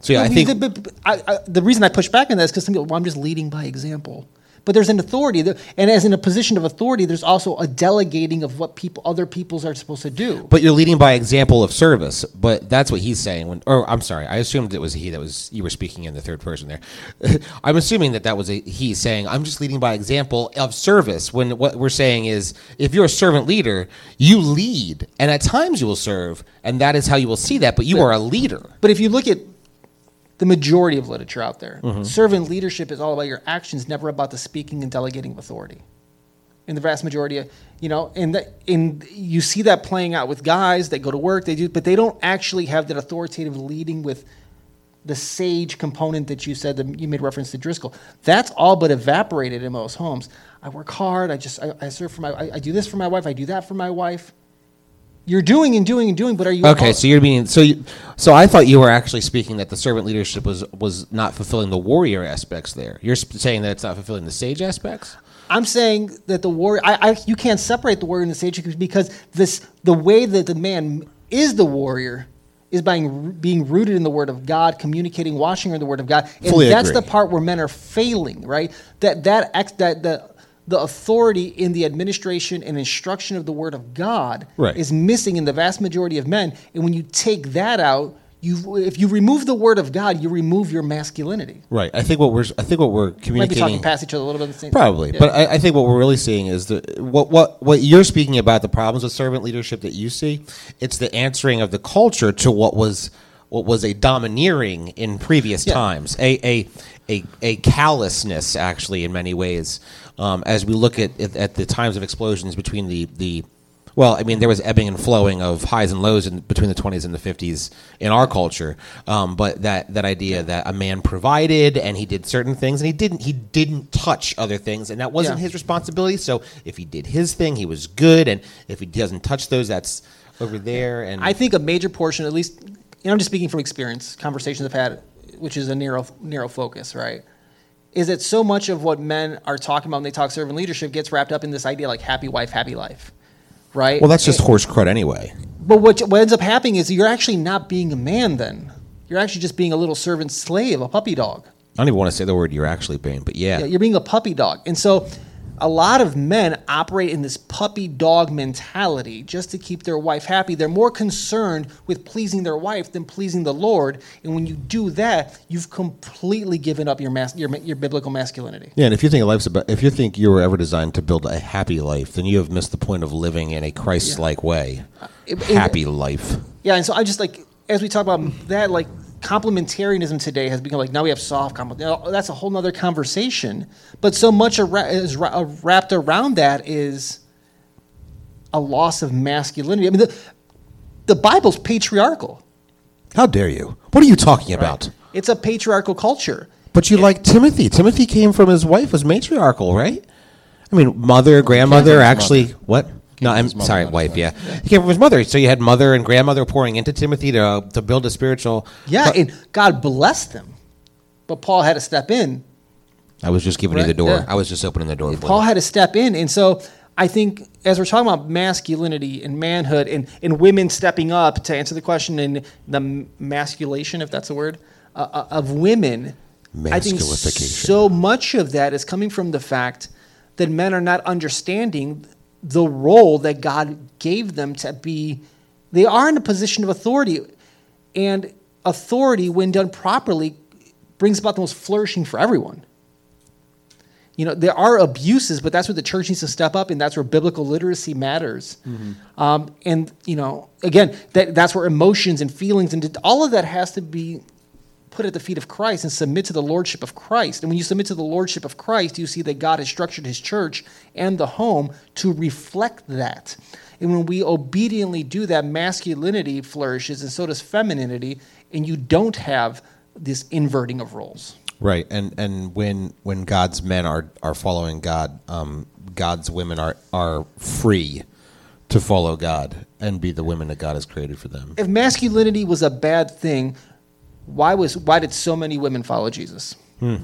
So yeah, I think the, but- but I, I, the reason I push back on that is because some people, well, I'm just leading by example. But there's an authority, and as in a position of authority, there's also a delegating of what people, other peoples are supposed to do. But you're leading by example of service. But that's what he's saying. When, or I'm sorry, I assumed it was he that was you were speaking in the third person there. I'm assuming that that was a he saying I'm just leading by example of service. When what we're saying is, if you're a servant leader, you lead, and at times you will serve, and that is how you will see that. But you are a leader. But if you look at the majority of literature out there, Mm-hmm. servant leadership is all about your actions, never about the speaking and delegating of authority. In the vast majority of, you know, and that, and you see that playing out with guys that go to work, they do, but they don't actually have that authoritative leading with the sage component that you said that you made reference to Driscoll. That's all but evaporated in most homes. I work hard. I just I, I serve for my. I, I do this for my wife. I do that for my wife. You're doing and doing and doing, but are you Okay, so you're being so. You, so I thought you were actually speaking that the servant leadership was was not fulfilling the warrior aspects. There, you're saying that it's not fulfilling the sage aspects. I'm saying that the warrior, I, I, you can't separate the warrior and the sage because this, the way that the man is the warrior is by being rooted in the Word of God, communicating, washing in the Word of God, and Fully that's agree. the part where men are failing, right? That that ex, that the the authority in the administration and instruction of the Word of God Right. is missing in the vast majority of men, and when you take that out. You, if you remove the word of God, you remove your masculinity. Right. I think what we're I think what we're Might be communicating. talking past each other a little bit. Same Probably, Yeah. but I, I think what we're really seeing is the what what what you're speaking about the problems with servant leadership that you see. It's the answering of the culture to what was what was a domineering in previous Yeah. times, a a a, a callousness actually in many ways. Um, as we look at, at at the times of explosions between the the well, I mean, there was ebbing and flowing of highs and lows in, between the 20s and the 50s in our culture. Um, but that, that idea that a man provided and he did certain things and he didn't he didn't touch other things and that wasn't Yeah. his responsibility. So if he did his thing, he was good, and if he doesn't touch those, that's over there. And I think a major portion, at least, you know, I'm just speaking from experience, conversations I've had, which is a narrow, narrow focus, right? Is that so much of what men are talking about when they talk servant leadership gets wrapped up in this idea like happy wife, happy life, right? well, that's just horse crud anyway. But what, what ends up happening is you're actually not being a man then. You're actually just being a little servant slave, a puppy dog. I don't even want to say the word you're actually being, but yeah, Yeah, you're being a puppy dog. And so a lot of men operate in this puppy dog mentality just to keep their wife happy. They're more concerned with pleasing their wife than pleasing the Lord. And when you do that, you've completely given up your mas- your, your biblical masculinity. Yeah, and if you think life's about, if you think you were ever designed to build a happy life, then you have missed the point of living in a Christ-like way. Uh, it- happy life. Yeah, and so I just like as we talk about that, like complementarianism today has become like now we have soft complement. That's a whole nother conversation. But so much is ra- uh, wrapped around that is a loss of masculinity. I mean, the, the Bible's patriarchal. How dare you? What are you talking about? It's a patriarchal culture. But you like Timothy. Timothy came from his wife was matriarchal, right? I mean, mother, grandmother, his actually, mother. what? No, I'm mother, sorry, wife. wife. Yeah. he came from his mother. So you had mother and grandmother pouring into Timothy to to build a spiritual. Yeah, and God blessed them. But Paul had to step in I was just giving you the door. yeah. I was just opening the door. For Paul you. had to step in. And so I think as we're talking about masculinity and manhood and, and women stepping up to answer the question and the masculation, if that's a word, uh, uh, of women, I think so much of that is coming from the fact that men are not understanding the role that God gave them to be. They are in a position of authority. And authority, when done properly, brings about the most flourishing for everyone you know there are abuses but that's where the church needs to step up and that's where biblical literacy matters um, and you know again that, that's where emotions and feelings and all of that has to be put at the feet of christ and submit to the lordship of christ. And when you submit to the lordship of christ you see that god has structured his church and the home to reflect that. And when we obediently do that masculinity flourishes and so does femininity and you don't have this inverting of roles. Right, and and when when God's men are are following God, um, God's women are are free to follow God and be the women that God has created for them. if masculinity was a bad thing, why was why did so many women follow Jesus? Hmm.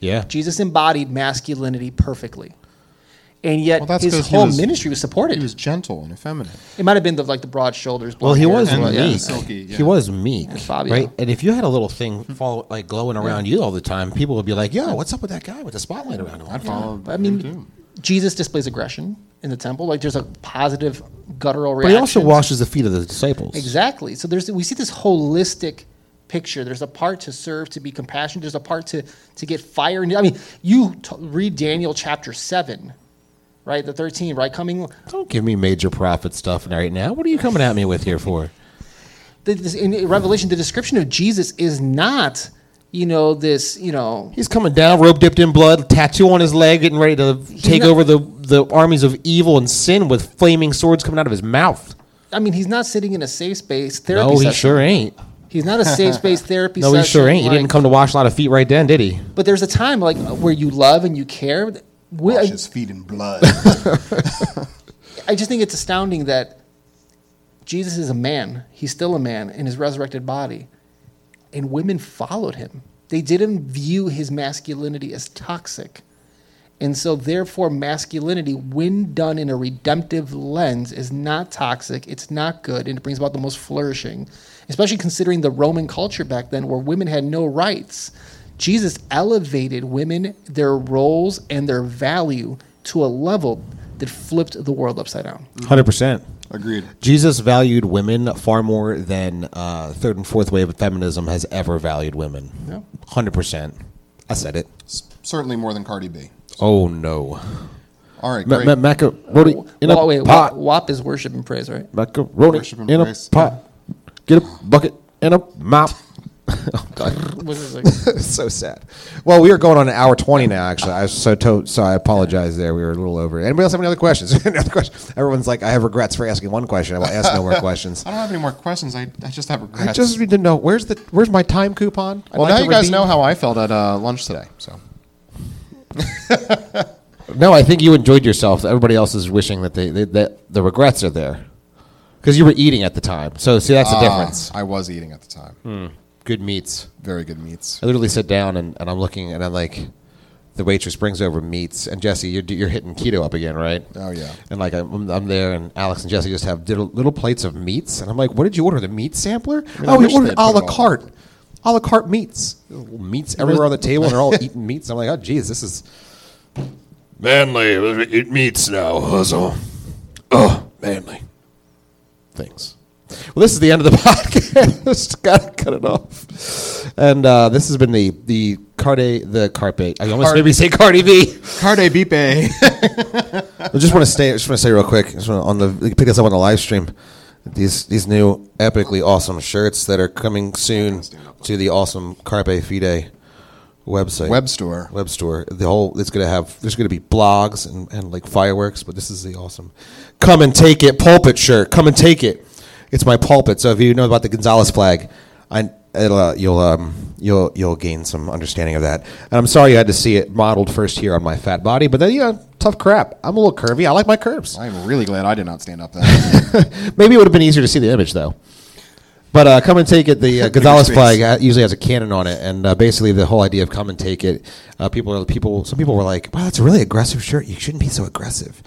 Yeah, Jesus embodied masculinity perfectly. and yet Well, that's his 'cause he whole was- ministry was supported. He was gentle and effeminate. it might have been the like the broad shoulders. Well, he was and- yeah. meek. silky, yeah. He was meek, Fabio. right? And if you had a little thing hmm. follow, like glowing around you all the time, people would be like, "Yo, what's up with that guy with the spotlight around him?" I'd follow. I mean, him, too. Jesus displays aggression in the temple. Like there's a positive guttural reaction. But he also washes the feet of the disciples. Exactly. So there's we see this holistic picture. There's a part to serve, to be compassionate. There's a part to to get fire. I mean, you t- read Daniel chapter seven, right? The thirteen, right? Coming Don't give me major prophet stuff right now. What are you coming at me with here for? the, this, in Revelation, the description of Jesus is not, you know, this, you know, He's coming down, robe dipped in blood, tattoo on his leg, getting ready to take not- over the, the armies of evil and sin with flaming swords coming out of his mouth. I mean, he's not sitting in a safe space therapy No, he session. sure ain't. He's not a safe space therapy No, session. he sure ain't. He didn't come to wash a lot of feet right then, did he? But there's a time like where you love and you care. We, Wash I, his feet in blood. I just think it's astounding that Jesus is a man. He's still a man in his resurrected body. And women followed him. They didn't view his masculinity as toxic. And so, therefore, masculinity, when done in a redemptive lens, is not toxic. It's not good. And it brings about the most flourishing, especially considering the Roman culture back then where women had no rights. Jesus elevated women, their roles, and their value to a level that flipped the world upside down. 100%. Agreed. Jesus valued women far more than uh, third and fourth wave of feminism has ever valued women. Yeah. 100%. I said it. S- Certainly more than Cardi B. Oh, no. All right, great. ma- macaroni in a wait, pot. WAP, WAP is worship and praise, right? Macaroni Worship and in a praise. pot. Get a bucket and a mop. What is it? so sad. Well, we are going on an hour twenty now. Actually, I was so to- so I apologize. There, we were a little over. Anybody else have any other questions? any other questions? Everyone's like, I have regrets for asking one question. I will ask no more questions. I don't have any more questions. I, I just have regrets. I just need to know where's the where's my time coupon? I'd well, like now to you guys redeem- know how I felt at uh, lunch today. So No, I think you enjoyed yourself. Everybody else is wishing that they, they that the regrets are there because you were eating at the time. So see, that's the Ah, difference. I was eating at the time. Good meats. Very good meats. I literally sit down and, and I'm looking and I'm like, the waitress brings over meats and Jesse, you're, you're hitting keto up again, right? Oh, yeah. And like I'm, I'm there and Alex and Jesse just have little, little plates of meats and I'm like, what did you order? The meat sampler? mean, I oh, we wish ordered they'd a put la it all carte, a la carte meats. Meats everywhere on the table and they're all eating meats. I'm like, oh, geez, this is manly. We eat meats now. So, oh, manly. Thanks. Well, this is the end of the podcast. Gotta cut it off. And uh, this has been the the Carde the Carpe. I almost Card- maybe say Cardi B. Carde Bipe. I just want to stay. I just want to say real quick. Just wanna, on the pick this up on the live stream. These these new epically awesome shirts that are coming soon to the awesome Carpe Fide website Web store. web store. The whole it's gonna have there's gonna be blogs and, and like fireworks, but this is the awesome. Come and take it pulpit shirt. Come and take it. It's my pulpit. So if you know about the Gonzales flag, I it'll, uh, you'll um you'll you'll gain some understanding of that. And I'm sorry you had to see it modeled first here on my fat body, but then yeah, tough crap. I'm a little curvy. I like my curves. I'm really glad I did not stand up then. Maybe it would have been easier to see the image though. But uh, come and take it. The uh, Gonzales flag uh, usually has a cannon on it, and uh, basically the whole idea of come and take it. Uh, people, are, people, some people were like, "Wow, that's a really aggressive shirt. You shouldn't be so aggressive."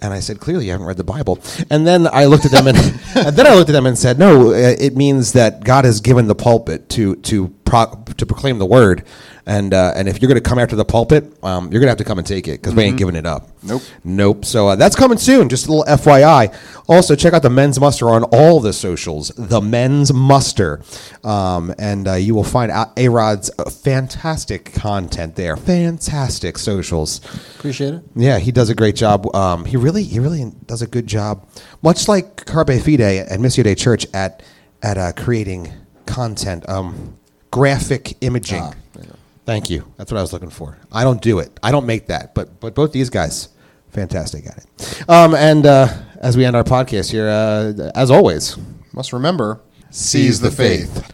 And I said, "Clearly, you haven't read the Bible." And then I looked at them, and, and then I looked at them and said, "No, uh, it means that God has given the pulpit to to pro- to proclaim the word." And uh, and if you're going to come after the pulpit, um, you're going to have to come and take it because we ain't giving it up. Nope. Nope. So uh, that's coming soon. Just a little FYI. Also, check out the Men's Muster on all the socials. The Men's Muster, um, and uh, you will find A Rod's fantastic content there. Fantastic socials. Appreciate it. Yeah, he does a great job. Um, he really, he really does a good job. Much like Carpe Fide and Missio Dei Church at at uh, creating content, um, graphic imaging. Ah. Thank you. That's what I was looking for. I don't do it. I don't make that, but but both these guys, fantastic at it. Um, and uh, as we end our podcast here, uh, as always, Must remember, Seize the faith.